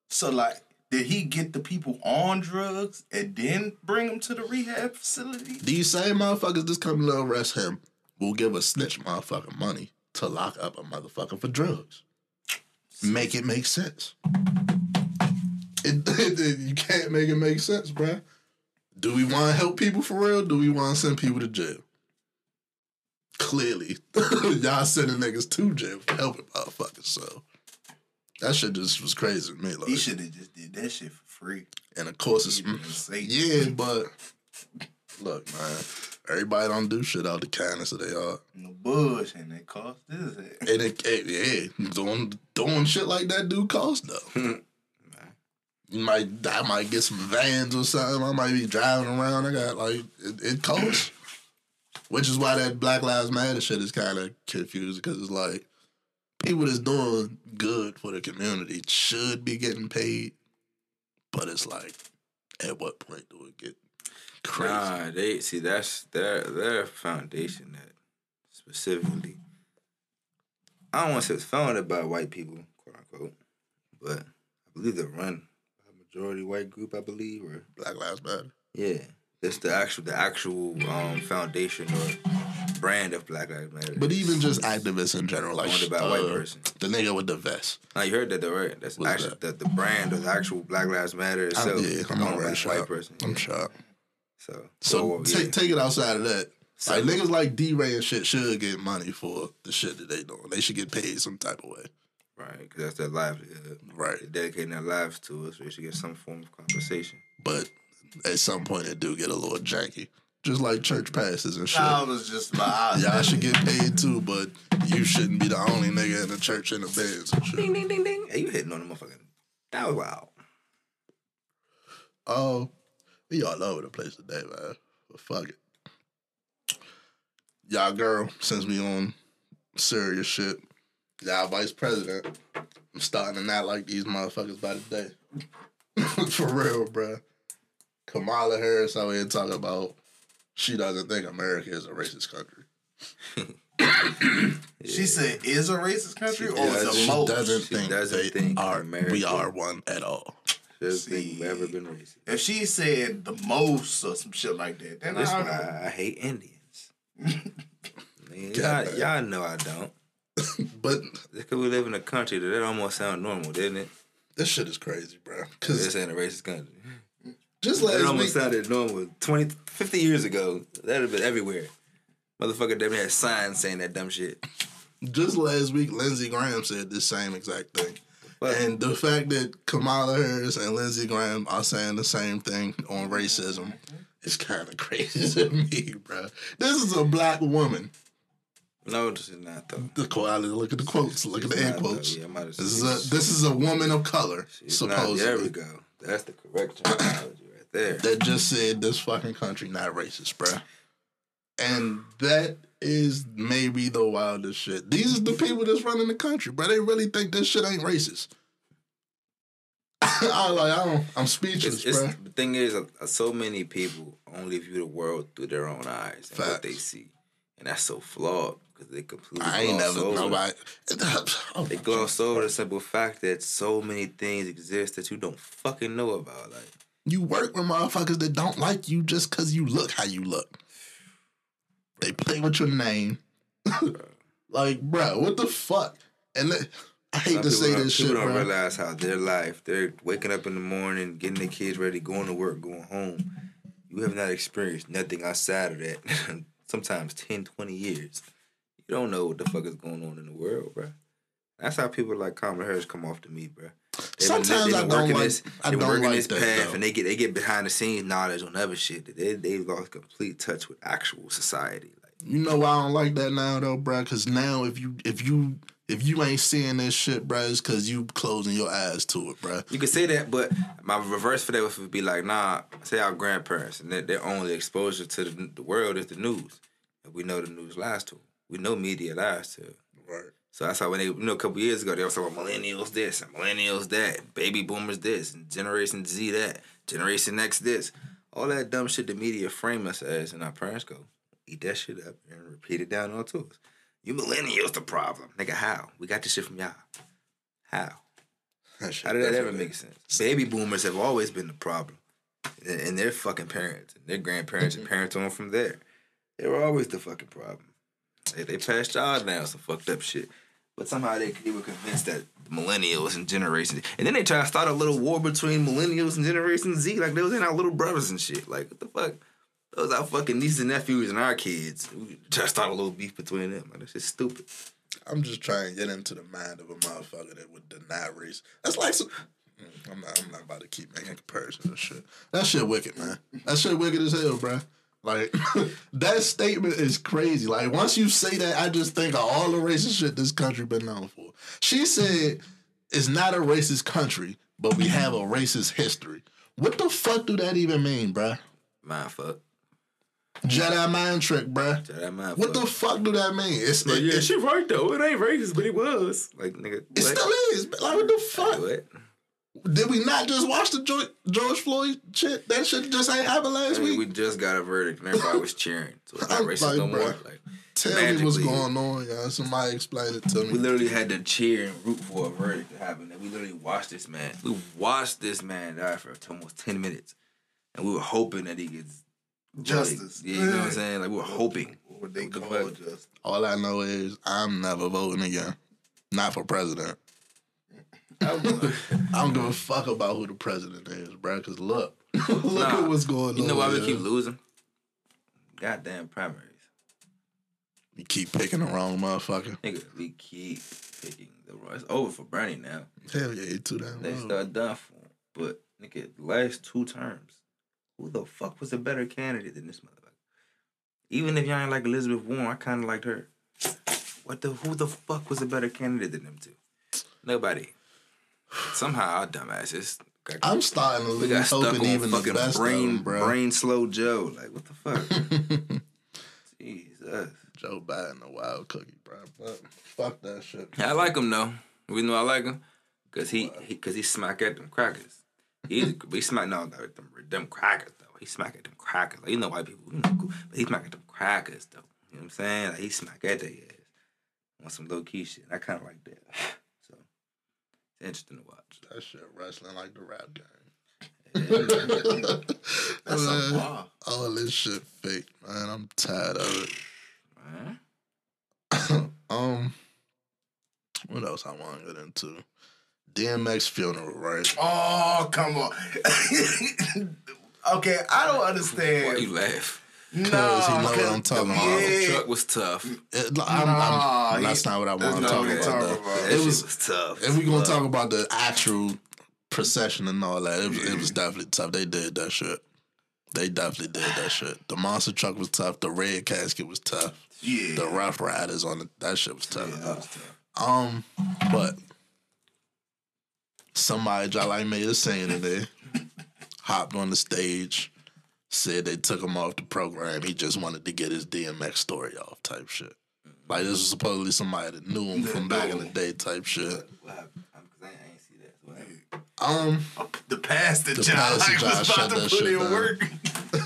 So like, did he get the people on drugs and then bring them to the rehab facility? these same motherfuckers that's coming to arrest him will give a snitch motherfucker money to lock up a motherfucker for drugs. Make it make sense. It, [LAUGHS] it- you can't make it make sense, bruh. Do we want to help people for real? Do we want to send people to jail? Clearly, [LAUGHS] y'all sending niggas to jail for helping motherfuckers. So that shit just was crazy to me. Like, He should have just did that shit for free. and of course, it's yeah, but look, man, everybody don't do shit out the kindness of their heart. No bush and it cost this. And it, it, yeah, doing doing shit like that do cost though. [LAUGHS] you might I might get some vans or something. I might be driving around. I got like it, it costs. [CLEARS THROAT] Which is why that Black Lives Matter shit is kind of confused because it's like people that's doing good for the community should be getting paid, but it's like, at what point do it get crazy? Nah, they see that's their their foundation that specifically. I don't want to say it's founded by white people, quote unquote, but I believe they're run by a majority white group. I believe, or Black Lives Matter. yeah, it's the actual the actual um, foundation or brand of Black Lives Matter. But even just activists in general, like Owned by a white uh, person. the nigga with the vest. Now you heard that though, right? That's What's actually that? the, the brand of the actual Black Lives Matter I'm, itself. yeah, is I'm owned by already a shocked. white person. I'm yeah. shocked. So, So well, take yeah. take it outside of that. So- like niggas like DeRay and shit should get money for the shit that they doing. They should get paid some type of way. right, because that's their livelihood. Right. They're dedicating their lives to us, so they should get some form of compensation. But at some point it do get a little janky. Just like church passes and shit. I was just about. [LAUGHS] Y'all should get paid too, but you shouldn't be the only nigga in the church in the beds and shit. Ding ding ding ding. Hey, you hitting on the motherfucking. That was wild. Oh, we all over the place today, man. But fuck it. Y'all girl, since we on serious shit, y'all vice president. I'm starting to not like these motherfuckers by the day. [LAUGHS] For real, bruh. Kamala Harris out here talking about she doesn't think America is a racist country. [COUGHS] She said, "Is a racist country or Yeah, is she a most?" doesn't She think doesn't they think are we are one at all. See. we've ever been racist. If she said the most or some shit like that, then That's I why I hate Indians. [LAUGHS] Man, y'all, y'all know I don't. [LAUGHS] But because we live in a country that, that almost sound normal, didn't it? this shit is crazy, bro. Cause This ain't a racist country. just last week, almost sounded normal. 20, 50 years ago, that'd have been everywhere. Motherfucker near had signs saying that dumb shit. just last week, Lindsey Graham said the same exact thing. But And the fact that Kamala Harris and Lindsey Graham are saying the same thing on racism is kind of crazy to [LAUGHS] me, bro. This is a black woman. no, this is not though. The quality, look at the quotes, look at the air quotes. Yeah, I might have This is a this is a woman of color, It's not- supposedly. there we go. That's the correct terminology right there. that just said this fucking country not racist, bro. And that is maybe the wildest shit. These are the people that's running the country, bro. They really think this shit ain't racist. [LAUGHS] I like I don't. I'm speechless, It's, it's, bro. the thing is, uh, so many people only view the world through their own eyes and what they see, and that's so flawed because they completely I ain't gloss never over. nobody. Oh, [LAUGHS] They gloss over the simple fact that so many things exist that you don't fucking know about. Like, You work with motherfuckers that don't like you just because you look how you look. They play with your name. [LAUGHS] like, bro, what the fuck? And I hate some to say this shit, people don't bro. realize how their life, they're waking up in the morning, getting their kids ready, going to work, going home. You have not experienced nothing outside of that. [LAUGHS] Sometimes 10, 20 years. You don't know what the fuck is going on in the world, bro. That's how people like Kamala Harris come off to me, bro. They've been- Sometimes they've I been don't working like- this, I they've don't working like this that, path, though. and they get they get behind the scenes knowledge on other shit. They they lost complete touch with actual society. Like, You know why I don't like that now though, bro? Cause now if you if you if you ain't seeing this shit, bruh, it's cause you closing your eyes to it, bruh. You could say that, but my reverse for that would be like, nah, say our grandparents and their, their only exposure to the, the world is the news. And we know the news lies to 'em. We know media lies to 'em. Right. So that's how when they, you know, a couple years ago, they were talking about millennials this and millennials that, baby boomers this, and Generation Z that, Generation X this. All that dumb shit the media frame us as, and our parents go, eat that shit up and repeat it down onto us. You millennials the problem. Nigga, how? We got this shit from y'all. How? Shit How did that ever make sense? Baby boomers have always been the problem. And, and their fucking parents, and their grandparents, and [LAUGHS] parents on from there. They were always the fucking problem. They, they passed y'all down some fucked up shit. But somehow they, they were convinced that millennials and Generation And then they try to start a little war between millennials and Generation Z. Like, those ain't our little brothers and shit. Like, what the fuck? Those our fucking nieces and nephews and our kids. We try to start a little beef between them. Like, that's just stupid. I'm just trying to get into the mind of a motherfucker that would deny race. That's like some. Mm, I'm not. I'm not about to keep making comparisons and shit. That shit wicked, man. That shit wicked as hell, bruh. Like [LAUGHS] that statement is crazy. Like once you say that, I just think of all the racist shit this country been known for. She said it's not a racist country, but we have a racist history. What the fuck do that even mean, bruh? Mind fuck. Jedi mind trick, bruh. That mind What fuck. the fuck do that mean? It's it, it, she right though. It ain't racist, but it was. Like nigga, it what? still is. Like what the fuck? What? Did we not just watch the George, George Floyd shit? That shit just ain't happened last I mean, week. we just got a verdict and everybody was cheering. So it's not racist like, no more. Like Tell me what's going on, y'all. Somebody explain it to me. we literally had to cheer and root for a verdict to happen. And we literally watched this man. We watched this man die for almost ten minutes, and we were hoping that he gets Justice. Yeah, you know what I'm saying? Like we were hoping. What they What call justice. All I know is I'm never voting again. Not for president. [LAUGHS] I don't give a fuck about who the president is, bro. Cause look, [LAUGHS] look Nah, at what's going on. You know why we yeah. keep losing? Goddamn primaries. We keep picking the wrong motherfucker. Nigga, we keep picking the wrong. It's over for Bernie now. Hell yeah, he too damn They start done for him. But nigga, last two terms, who the fuck was a better candidate than this motherfucker? Even if y'all ain't like Elizabeth Warren, I kind of liked her. What the? Who the fuck was a better candidate than them two? Nobody. Somehow our dumbasses. Got, I'm starting to we got lose stuck on even the best brain, them, bro. brain slow Joe. Like what the fuck? [LAUGHS] Jesus. Joe Biden a wild cookie, bro. But fuck that shit. I like him though. We know I like him because he, he cause he smack at them crackers. He he smack no them them crackers though. He smack at them crackers. Like, you know white people, you know, cool, but he smack at them crackers though. You know what I'm saying? Like he smack at their ass on some low key shit. I kind of like that. Interesting to watch. That shit wrestling like the rap game. [LAUGHS] That's a bar. All this shit fake, man. I'm tired of it. Man. [COUGHS] Um, what else I want to get into? DMX funeral, right? Oh, come on. [LAUGHS] okay, I don't understand. Why you laugh? No, he know what I'm talking The about. Marvel Yeah. truck was tough. It, I'm, Nah, I'm, that's he- not what I that's want to not talk about. talking about. It shit was- was tough. If we're gonna talk about the actual procession and all that, it was, it was definitely tough. They did that shit. They definitely did that [SIGHS] shit. The monster truck was tough. The red casket was tough. Yeah. The rough riders on it, that shit was tough. Yeah, that was tough. Um, but somebody just like made a saying in there, [LAUGHS] hopped on the stage, said they took him off the program. He just wanted to get his DMX story off, type shit. Like this was supposedly somebody that knew him from back in the day, type shit. What happened? Um, 'cause I, I ain't see that. What happened? Um, The pastor The John pastor like, John was shut about to that put shit in down. work.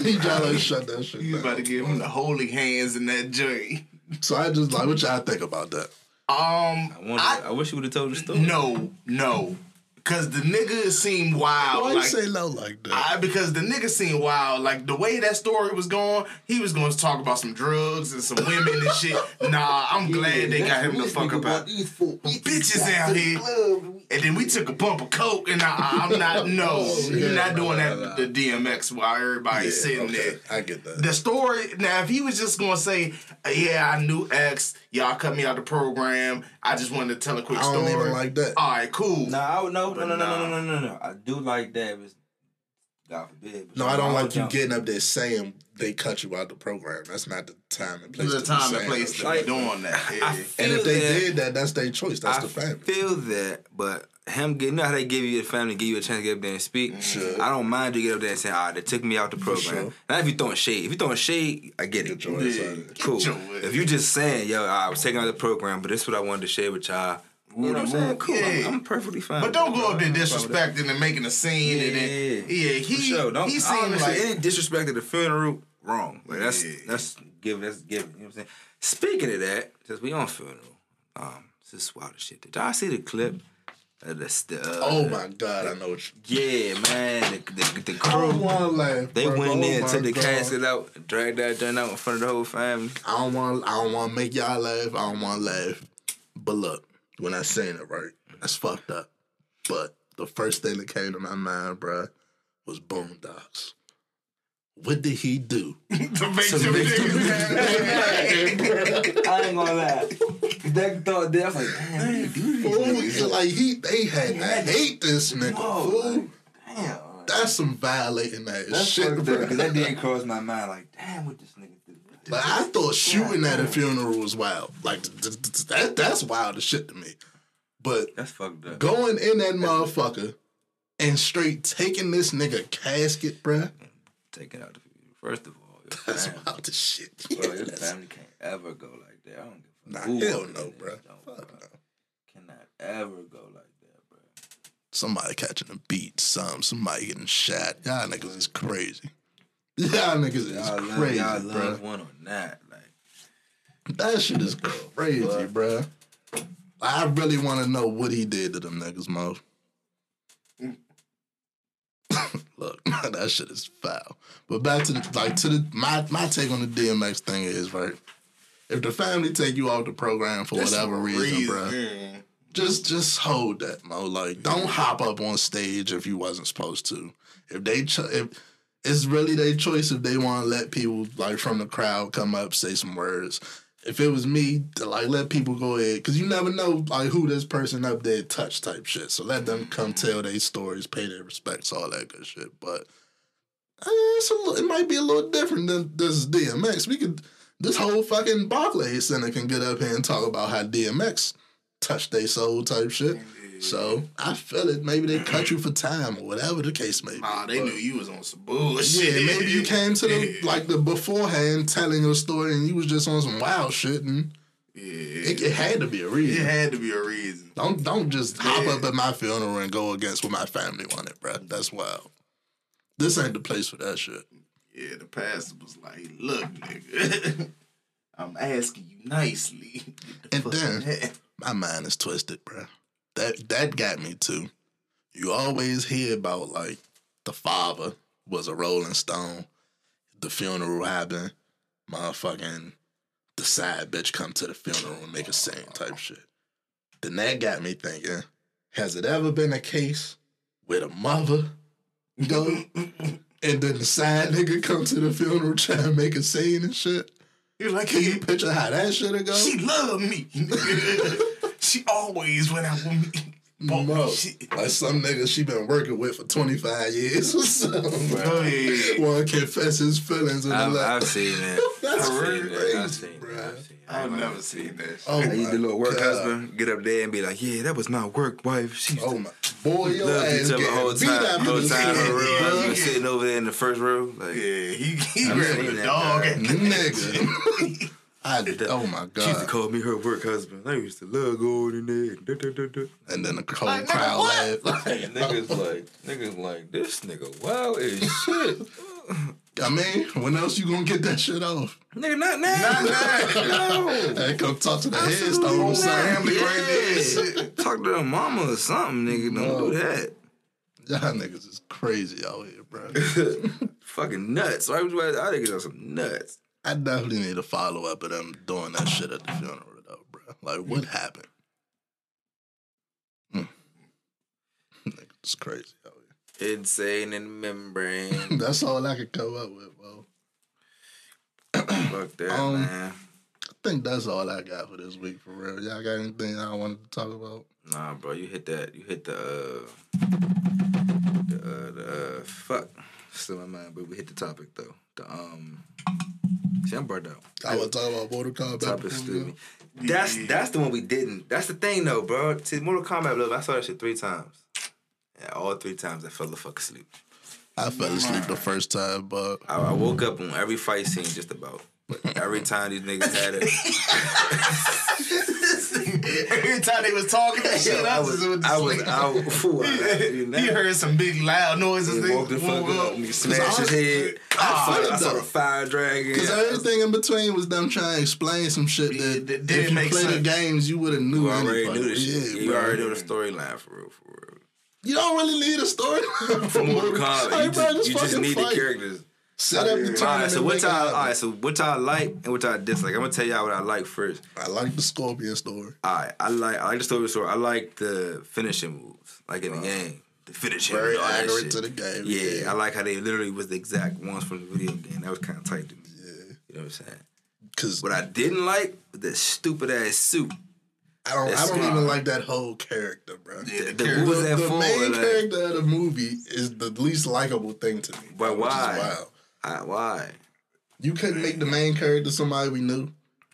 he tried to shut that shit He was about to give him the holy hands in that joint. So I just like, what y'all think about that? Um, I, wonder, I, I, wish you would have told the story. no, no, because the nigga seemed wild. Why like, you say low like that? I, because the nigga seemed wild. Like the way that story was going, he was going to talk about some drugs and some women and shit. [LAUGHS] Nah, I'm glad they got him the fuck up out. Bitches out here. And then we took a bump of coke, and I, I'm not. [LAUGHS] Oh, no, you're not doing that. The DMX while everybody's sitting okay, there. I get that. The story now, if he was just gonna say, "Yeah, I knew X, y'all cut me out the program. I just wanted to tell a quick I don't story." even like that. All right, cool. No, I would no, no, But no, no, no, no, no, no. I do like that. It was God forbid. but No, I don't like you getting up there saying they cut you out the program. That's not the time and place. There's a to be time and saying place to shit. be doing that. I Yeah. feel And if they that- did that, that's their choice. That's I the family. feel that, but him getting, you know how they give you the family, give you a chance to get up there and speak. Sure. I don't mind you get up there and say, "Ah, they took me out the program." sure. Not if you throwing shade. If you throwing shade, I get it. Get your ass out of there. Cool. your ass. If you just saying, "Yo, I was taking out the program, but this is what I wanted to share with y'all," you know what I'm saying? Cool. I'm, I'm perfectly fine. But don't go up there I'm fine with that. disrespecting and making a scene and then yeah, he sure. Don't, he I seemed like say any disrespect at the funeral. Wrong. Like that's Yeah. that's give that's given. You know what I'm saying? Speaking of that, since we on funeral, um, this is wild as shit. Did y'all see the clip? Of the, the, uh, Oh my god, I know what you. Yeah, man. The, the, the I don't crew. want to laugh. They bro. went in Oh my took the God. casket out, dragged that joint out in front of the whole family. I don't want. I don't want to make y'all laugh. I don't want to laugh. But look, when I saying it right, that's fucked up. But the first thing that came to my mind, bruh, was Boondocks. What did he do? [LAUGHS] to make them niggas [LAUGHS] I ain't gonna lie. That thought there, I was like, damn, what do you do Fool, he- like he, they had to hate this nigga. Fool. Damn. That's some violating ass That's shit, because that didn't cross my mind. Like, damn, what this nigga do? Like I thought shooting at a funeral was wild. Like th- th- th- that that's wild as shit to me. But That's fucked up. going in that motherfucker and straight taking this nigga casket, bruh, Take it out the funeral. First of all, that's family, wild as shit. bro, your family can't ever go like that. I don't give a Nah, fuck. who hell no, in there, bruh. don't, Fuck bro. no. Cannot ever go like that, bro. Somebody catching a beat, some somebody getting shot. Y'all niggas is crazy. Y'all niggas is Y'all love, crazy, y'all bruh. love one on that. Like, That shit is crazy, bruh. I really want to know what he did to them niggas, Mo. [LAUGHS] Look, [LAUGHS] that shit is foul. But back to the like to the my my take on the DMX thing is right. If the family take you off the program for whatever reason, bro, just just hold that, Mo. Like, don't hop up on stage if you wasn't supposed to. If they cho- if it's really their choice if they want to let people like from the crowd come up say some words. If it was me, to like let people go ahead because you never know like who this person up there touch type shit. So let them come tell their stories, pay their respects, all that good shit. But eh, it's a, it might be a little different than this DMX. We could this whole fucking Barclays Center can get up here and talk about how DMX touched their soul type shit. So I feel it. Maybe they cut you for time or whatever the case may be. Nah, they But- knew you was on some bullshit. yeah, maybe you came to the [LAUGHS] like the beforehand telling your story and you was just on some wild shit and Yeah, it, it had to be a reason. it had to be a reason. Don't don't just hop up at my funeral and go against what my family wanted, bro. That's wild. This ain't the place for that shit. Yeah, the pastor was like, "Look, nigga, [LAUGHS] I'm asking you nicely." [LAUGHS] The And then-. My mind is twisted, bro. That that got me too. You always hear about like the father was a Rolling Stone. The funeral happened. Motherfucking the side bitch come to the funeral and make a scene type shit. Then that got me thinking, has it ever been a case where the mother go and then the side nigga come to the funeral [LAUGHS] try and make a scene and shit? Was like, Can you picture how that shit go? she loved me. [LAUGHS] she always went out with me. Bought Mo, shit. like some niggas she been working with for 25 years or something. Go ahead. Want to confess his feelings and I've, like, [LAUGHS] I've seen that. That's I've crazy, seen that. I've seen bruh. that. I've seen. I've never seen that. shit. Oh Like, you my the little work God. husband get up there and be like, "Yeah, that was my work wife. She used Oh my boy, your love ass each other the getting whole beat time. after Whole this time, shit, her real Yeah. husband sitting over there in the first row. Like, Yeah, he he I've grabbed the dog. guy. and- nigga. [LAUGHS] I, oh my god! she used to call me her work husband. I used to love going in there. Da, da, da, da. And then the whole Like, nigga, crowd what? laughed. And niggas [LAUGHS] like, niggas like, this nigga wild as shit. I mean, when else you gonna get that shit off? nigga, not now. Not now. no. Hey, come talk to the Absolutely headstone or not. something. Family right there. Yeah. Shit. Talk to her mama or something, nigga. Don't No. do that. Y'all niggas is crazy out here, bro. [LAUGHS] Fucking nuts. Why would you? I think it's some nuts. I definitely need a follow up of them doing that shit at the funeral, though, bro. Like, what happened? Hmm. [LAUGHS] It's crazy out Insane in the [LAUGHS] membrane. That's all I could come up with, bro. Fuck that, [CLEARS THROAT] Um, man. I think that's all I got for this week, for real. Y'all got anything I wanted to talk about? Nah, bro, you hit that. You hit the. Uh, the, uh, the uh, fuck. Still in my mind, but we hit the topic though. The um, see, I'm burned out. I was talking about Mortal Kombat. Topic before stupid. go. That's that's the one we didn't. That's the thing though, bro. See, Mortal Kombat, look, I saw that shit three times. Yeah, all three times I fell the fuck asleep. I fell asleep the first time, but I, I woke up on every fight scene just about. But every time these niggas had it, [LAUGHS] [LAUGHS] [LAUGHS] Every time they was talking that shit, I, I was, was, [LAUGHS] I was out. Fool, I, He heard some big loud noises. He They woke the fuck woke up, and he smashed his head. I, ah, saw, I saw though. the fire dragon. because everything in between was them trying to explain some shit that, that if didn't you make play the games, you would have knew. You already anybody. knew this shit. Yeah, you bro. already knew the storyline for real, for real. You don't really need a story For Mortal Kombat, Hey, you just, you just fucking need the characters. Set up the All tournament. right, so what y'all? All right, so what y'all like and what y'all dislike? I'm gonna tell y'all what I like first. I like the Scorpion story. All right, I like I like the story. story. I like the finishing moves, like in the game, the finishing. Very and all that accurate shit. to the game. Yeah, I like how they literally was the exact ones from the video game. That was kind of tight to me. Yeah. You know what I'm saying? Because What I didn't like was the stupid ass suit. I don't, I don't fine. even like that whole character, bro. Yeah, the The- character- who the, the main Like- character of the movie is the least likable thing to me. But which is why? I, why? You couldn't make the main character somebody we knew.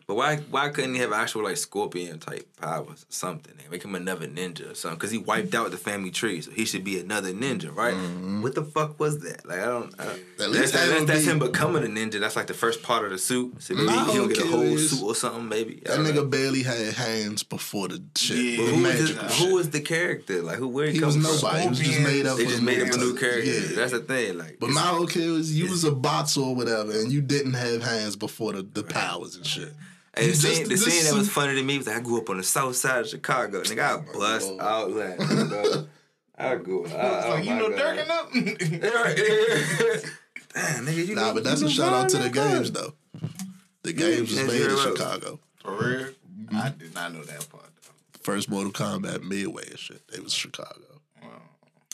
But why why couldn't he have actual like scorpion type powers or something? They make him another ninja or something because he wiped out the family tree, so he should be another ninja, right? Mm-hmm. What the fuck was that? Like I don't. I don't At that's, least that that's, would that's be- him becoming a ninja. That's like the first part of the suit. So maybe My he, he don't get a whole suit or something. Maybe That don't know. nigga barely had hands before the shit. Yeah. the But who was, shit. who was the character? Like who? Where he, he was from? nobody. He was just made up. They just made up a new character. Yeah. That's the thing. Like, But whole kill you was a boxer or whatever, and you didn't have hands before the, the powers and shit. Hey, the scene, the scene that was suit- funny to me was like, I grew up on the south side of Chicago. Nigga, I bust oh, Lord. out laughing, bro. I go. I, oh like, you know God. Dirk enough? [LAUGHS] [LAUGHS] Damn, nigga, you Nah, know, but that's a shout out to the games though. The games was made in. Chicago. For real? Mm-hmm. I did not know that part. Though. First Mortal Kombat Midway and shit. They was Chicago.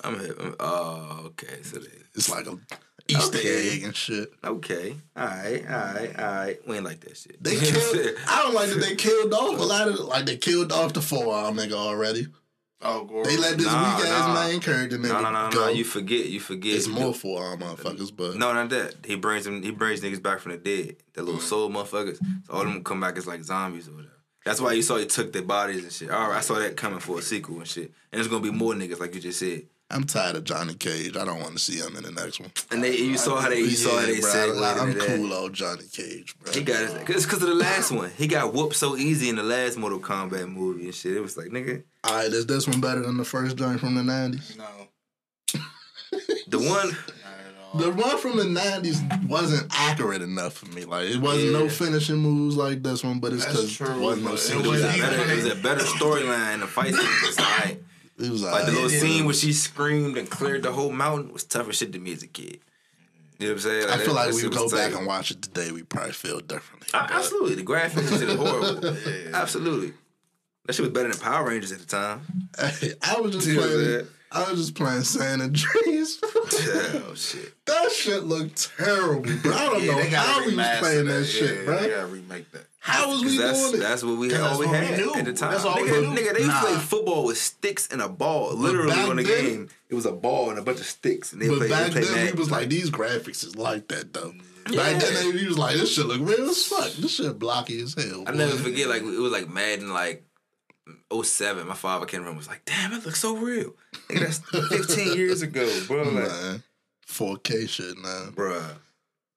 I'm here. I'm- Oh, okay. So they, It's like a Easter Okay. egg and shit. okay. All right. All right. All right. We ain't like that shit. They killed. I don't like that they killed off a lot of like they killed off the forearm nigga already. Oh, Goro. They let this Nah, weak ass nah. main character nigga No, no, no, no, go. no. You forget. You forget. it's more forearm motherfuckers, but No, not that. He brings them. He brings niggas back from the dead. The little soul motherfuckers. So all of them come back as like zombies or whatever. That's why you saw he took their bodies and shit. All right, I saw that coming for a sequel and shit. And there's gonna be more niggas like you just said. I'm tired of Johnny Cage. I don't want to see him in the next one. And they, you saw how they, you saw how they said, segued I, I'm into that. cool on Johnny Cage, bro. He got it cause, cause of the last one. He got whooped so easy in the last Mortal Kombat movie and shit. It was like, nigga, All right, is this one better than the first joint from the '90s? No. the one, Not at all. The one from the '90s wasn't accurate enough for me. Like it wasn't no finishing moves like this one, but it's because true, wasn't no it was, a wasn't shot. even- better, it was a better storyline. The fight scene was alright. It was Like the little Yeah. scene where she screamed and cleared the whole mountain was tougher shit to me as a kid. You know what I'm saying? I feel like we go back and watch it today, we probably feel differently. Absolutely, the graphics is horrible. [LAUGHS] Absolutely, that shit was better than Power Rangers at the time. [LAUGHS] I was just playing. Saying? I was just playing San Andreas. oh [LAUGHS] shit! that shit looked terrible, bro. I don't Yeah, know how we was playing that, Yeah, shit, bro. They gotta remake that. How was we 'Cause that's doing it? that's what we Cause had, all that's we what we had knew. at the time. That's all we nigga, knew. nigga, they Nah. played football with sticks and a ball, literally back on the then- game. It was a ball and a bunch of sticks, and they But played. back they played then, Madden. we was like, these graphics is like that, though. Yeah. Back then, he was like, this shit look real as fuck. This shit blocky as hell. I boy. never forget, like it was like Madden, like 07. My father came around and was like, "Damn, it looks so real." Nigga, that's 15 years ago, bro. Like, Man, 4K shit now. bruh.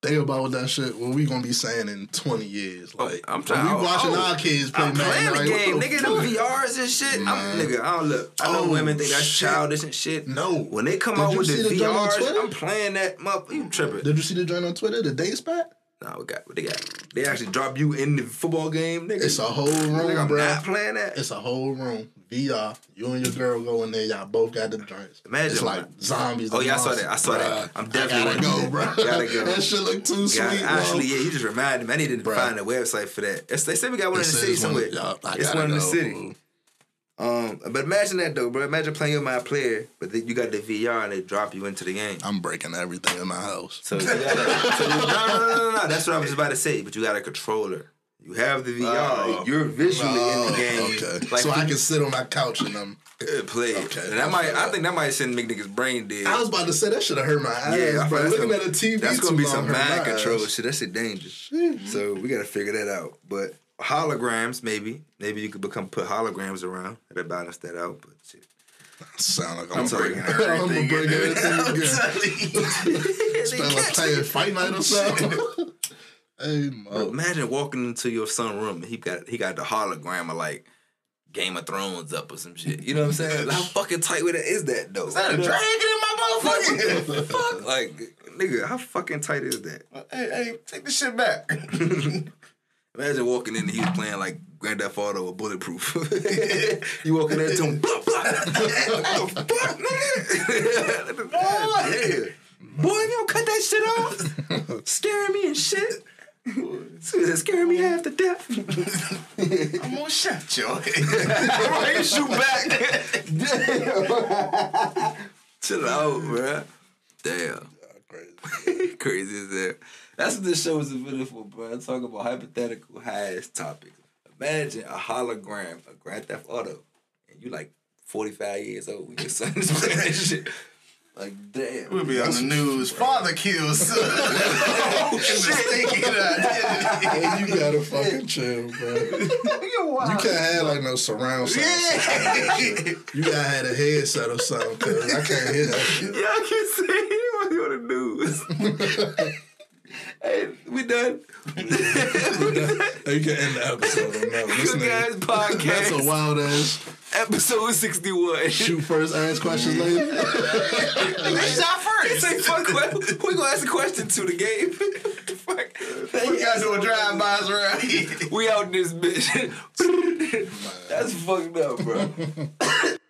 Think about what that shit. What we gonna be saying in 20 years? Like, I'm trying- we watching oh, our kids play I'm playing the like, game, nigga. No? VRs and shit. I'm, Man. nigga, I don't look. I know Oh, women think that's shit. childish and shit. No. When they come Did out with the the VRs, I'm playing that motherfucker. You tripping? Did you see the joint on Twitter? The day spat? Nah, we got what they got. They actually drop you in the football game, nigga. It's a whole Nigga, room, I'm bro. not playing that. It's a whole room. VR. You and your girl go in there. Y'all both got the joints. Imagine, It's like zombies. Oh, yeah, I saw that. I saw that. I'm definitely gotta gonna- go, bro. Gotta go. that shit look too sweet, bro. actually, yeah, you just reminded me. I needed to Bruh. find a website for that. It's, they said we got one It in the city somewhere. y'all, I it's one in the city. Um, but imagine that though, bro. Imagine playing with my player, but then you got the VR and they drop you into the game. I'm breaking everything in my house. So gotta, so no, no, no, no, no. That's what I was about to say. But you got a controller. You have the VR. Oh. Uh, You're visually in the Oh, game. Okay. Like so I can sit on my couch and I'm Good play. Okay, And that I might. I think that might send make niggas brain dead. I was about to say that should have hurt my eyes, yeah, bro. Looking gonna- at a TV That's gonna be some mind control shit. That shit dangerous. So we gotta figure that out. But holograms, maybe, maybe you could become put holograms around. That'll balance that out. But shit. Sound like I'm, I'm sorry. [LAUGHS] I'm gonna break everything [LAUGHS] again. Spell like playing fight night or [LAUGHS] something. Hey, Bro, imagine walking into your son's room and he got he got the hologram of like Game of Thrones up or some shit. You know what I'm saying? How fucking tight with it is that though? Is that a dragon in my motherfucker? Fuck, like nigga, how fucking tight is that? Uh, hey, hey, take this shit back. [LAUGHS] Imagine walking in and he was playing like Grand Theft Auto or Bulletproof. [LAUGHS] you walking in to him, blah, blah. [LAUGHS] what the fuck, nigga? yeah. Boy, you don't cut that shit off, scaring me and shit. [LAUGHS] Scaring me half to death. [LAUGHS] I'm gonna shut your head. Why you shoot back? Chill out, bruh. Damn. Crazy. [LAUGHS] Crazy as hell. That's what this show is invented for, bro. I talk about hypothetical high ass topics. Imagine a hologram of Grand Theft Auto, and you like 45 years old when your son is playing that shit. Like, damn. We'll be on the news. Father kills son. oh, [LAUGHS] [LAUGHS] shit. Hey, you gotta fucking chill, bro. [LAUGHS] You can't have like no surround sound. Yeah. You gotta have a headset or something, cause I can't hear that shit. Yeah, I can see it when you on the news. hey, we done. we done. You can end the episode on that. one. This Good nigga- guys That's a wild ass episode 61. shoot first, ask questions later. Bitch, shot first. Say fuck. Who we gonna ask a question to the game? [LAUGHS] What the fuck? We gotta do a drive-bys around here. We out in this bitch. [LAUGHS] That's fucked up, bro. [LAUGHS]